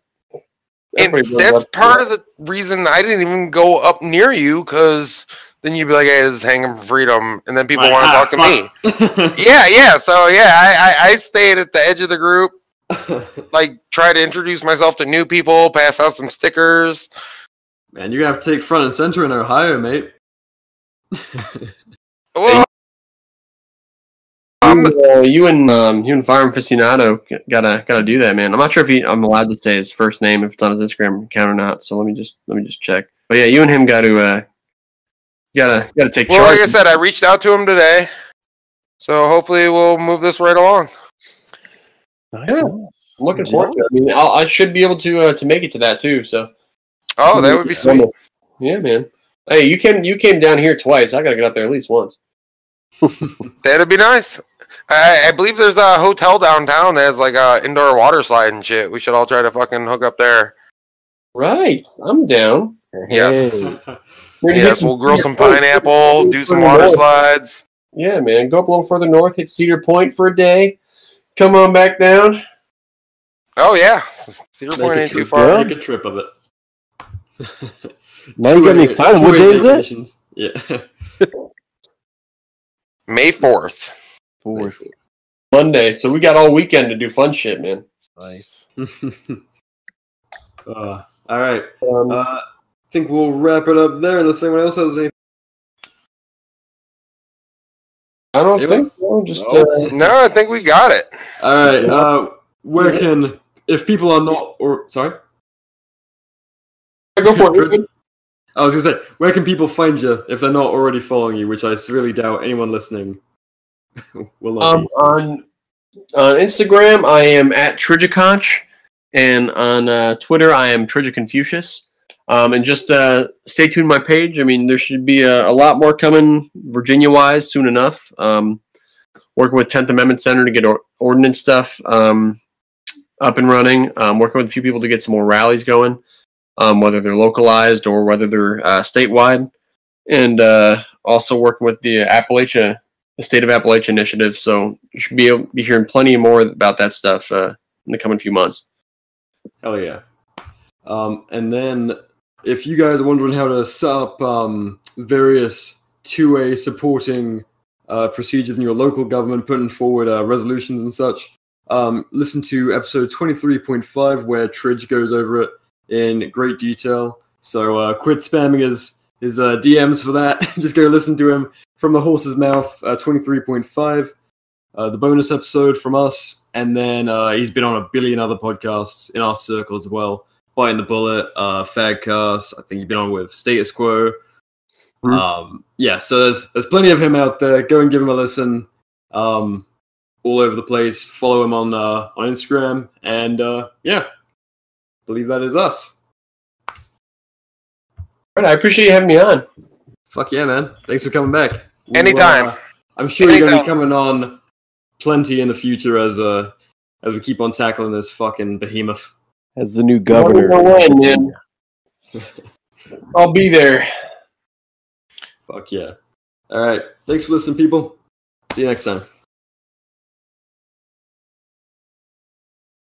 And that's
loves
part of the reason I didn't even go up near you because then you'd be like, "Hey, this is hanging for freedom," and then people want to
ah,
talk to me. Yeah, yeah. So yeah, I, I I stayed at the edge of the group, like try to introduce myself to new people, pass out some stickers.
Man, you're gonna have to take front and center in Ohio, mate.
Well, I'm
You, uh, you and um, you and Fire Aficionado gotta gotta do that, man. I'm not sure if he, I'm allowed to say his first name if it's on his Instagram account or not. So let me just let me just check. But yeah, you and him got to uh, gotta gotta take
well,
charge.
like I said, I reached out to him today, so hopefully we'll move this right along.
Nice.
Yeah. I'm looking forward to it. I mean, I'll, I should be able to uh, to make it to that too. So
Oh, that would be sweet.
Yeah, man. Hey, you came you came down here twice. I gotta get up there at least once.
That'd be nice. I, I believe there's a hotel downtown that has like a indoor water slide and shit. We should all try to fucking hook up there.
Right, I'm down.
Yes.
Hey.
We're gonna hit
Yes,
some-
we'll grill some pineapple, do some water slides.
Yeah, man. Go up a little further north, hit Cedar Point for a day. Come on back down.
Oh yeah, Cedar Point ain't too far.
Make a trip of it.
Now you got me excited. What day is that?
that? Yeah.
May fourth.
Fourth.
Monday, so we got all weekend to do fun shit, man.
Nice.
uh, all right.
Um,
Uh, I think we'll wrap it up there unless anyone else has anything.
I don't
anyone-
think so. Just
No.
uh,
No, I think we got it.
All right. Uh, where can if people are not or sorry,
go for it.
I was gonna say where can people find you if they're not already following you, which I really doubt anyone listening will not.
Um, on on Instagram, I am at Trigiconch, and on uh, Twitter, I am Trijiconfucious. Um, and just uh, stay tuned to my page. I mean, there should be a, a lot more coming Virginia-wise soon enough. Um, working with 10th Amendment Center to get or- ordinance stuff um, up and running. Um, working with a few people to get some more rallies going, um, whether they're localized or whether they're uh, statewide. And uh, also working with the Appalachia the State of Appalachia initiative. So you should be able, be hearing plenty more about that stuff uh, in the coming few months.
Hell yeah. Um, and then if you guys are wondering how to set up um, various 2A supporting uh, procedures in your local government, putting forward uh, resolutions and such, um, listen to episode 23.5 where Tridge goes over it in great detail. So uh, quit spamming his, his uh, DMs for that. Just go listen to him from the horse's mouth, uh, 23.5. Uh, the bonus episode from us, and then uh, he's been on a billion other podcasts in our circle as well. Biting the Bullet, uh, Fagcast. I think he's been on with Status Quo.
Mhm.
Um, yeah, so there's there's plenty of him out there. Go and give him a listen. Um, all over the place. Follow him on uh, on Instagram, and uh, yeah, believe that is us.
All right, I appreciate you having me on.
Fuck yeah, man! Thanks for coming back. We'll,
Anytime.
uh, I'm sure you're gonna be coming on plenty in the future as uh as we keep on tackling this fucking behemoth.
As the new governor.
When, man. I'll be there.
Fuck yeah. All right. Thanks for listening, people. See you next time.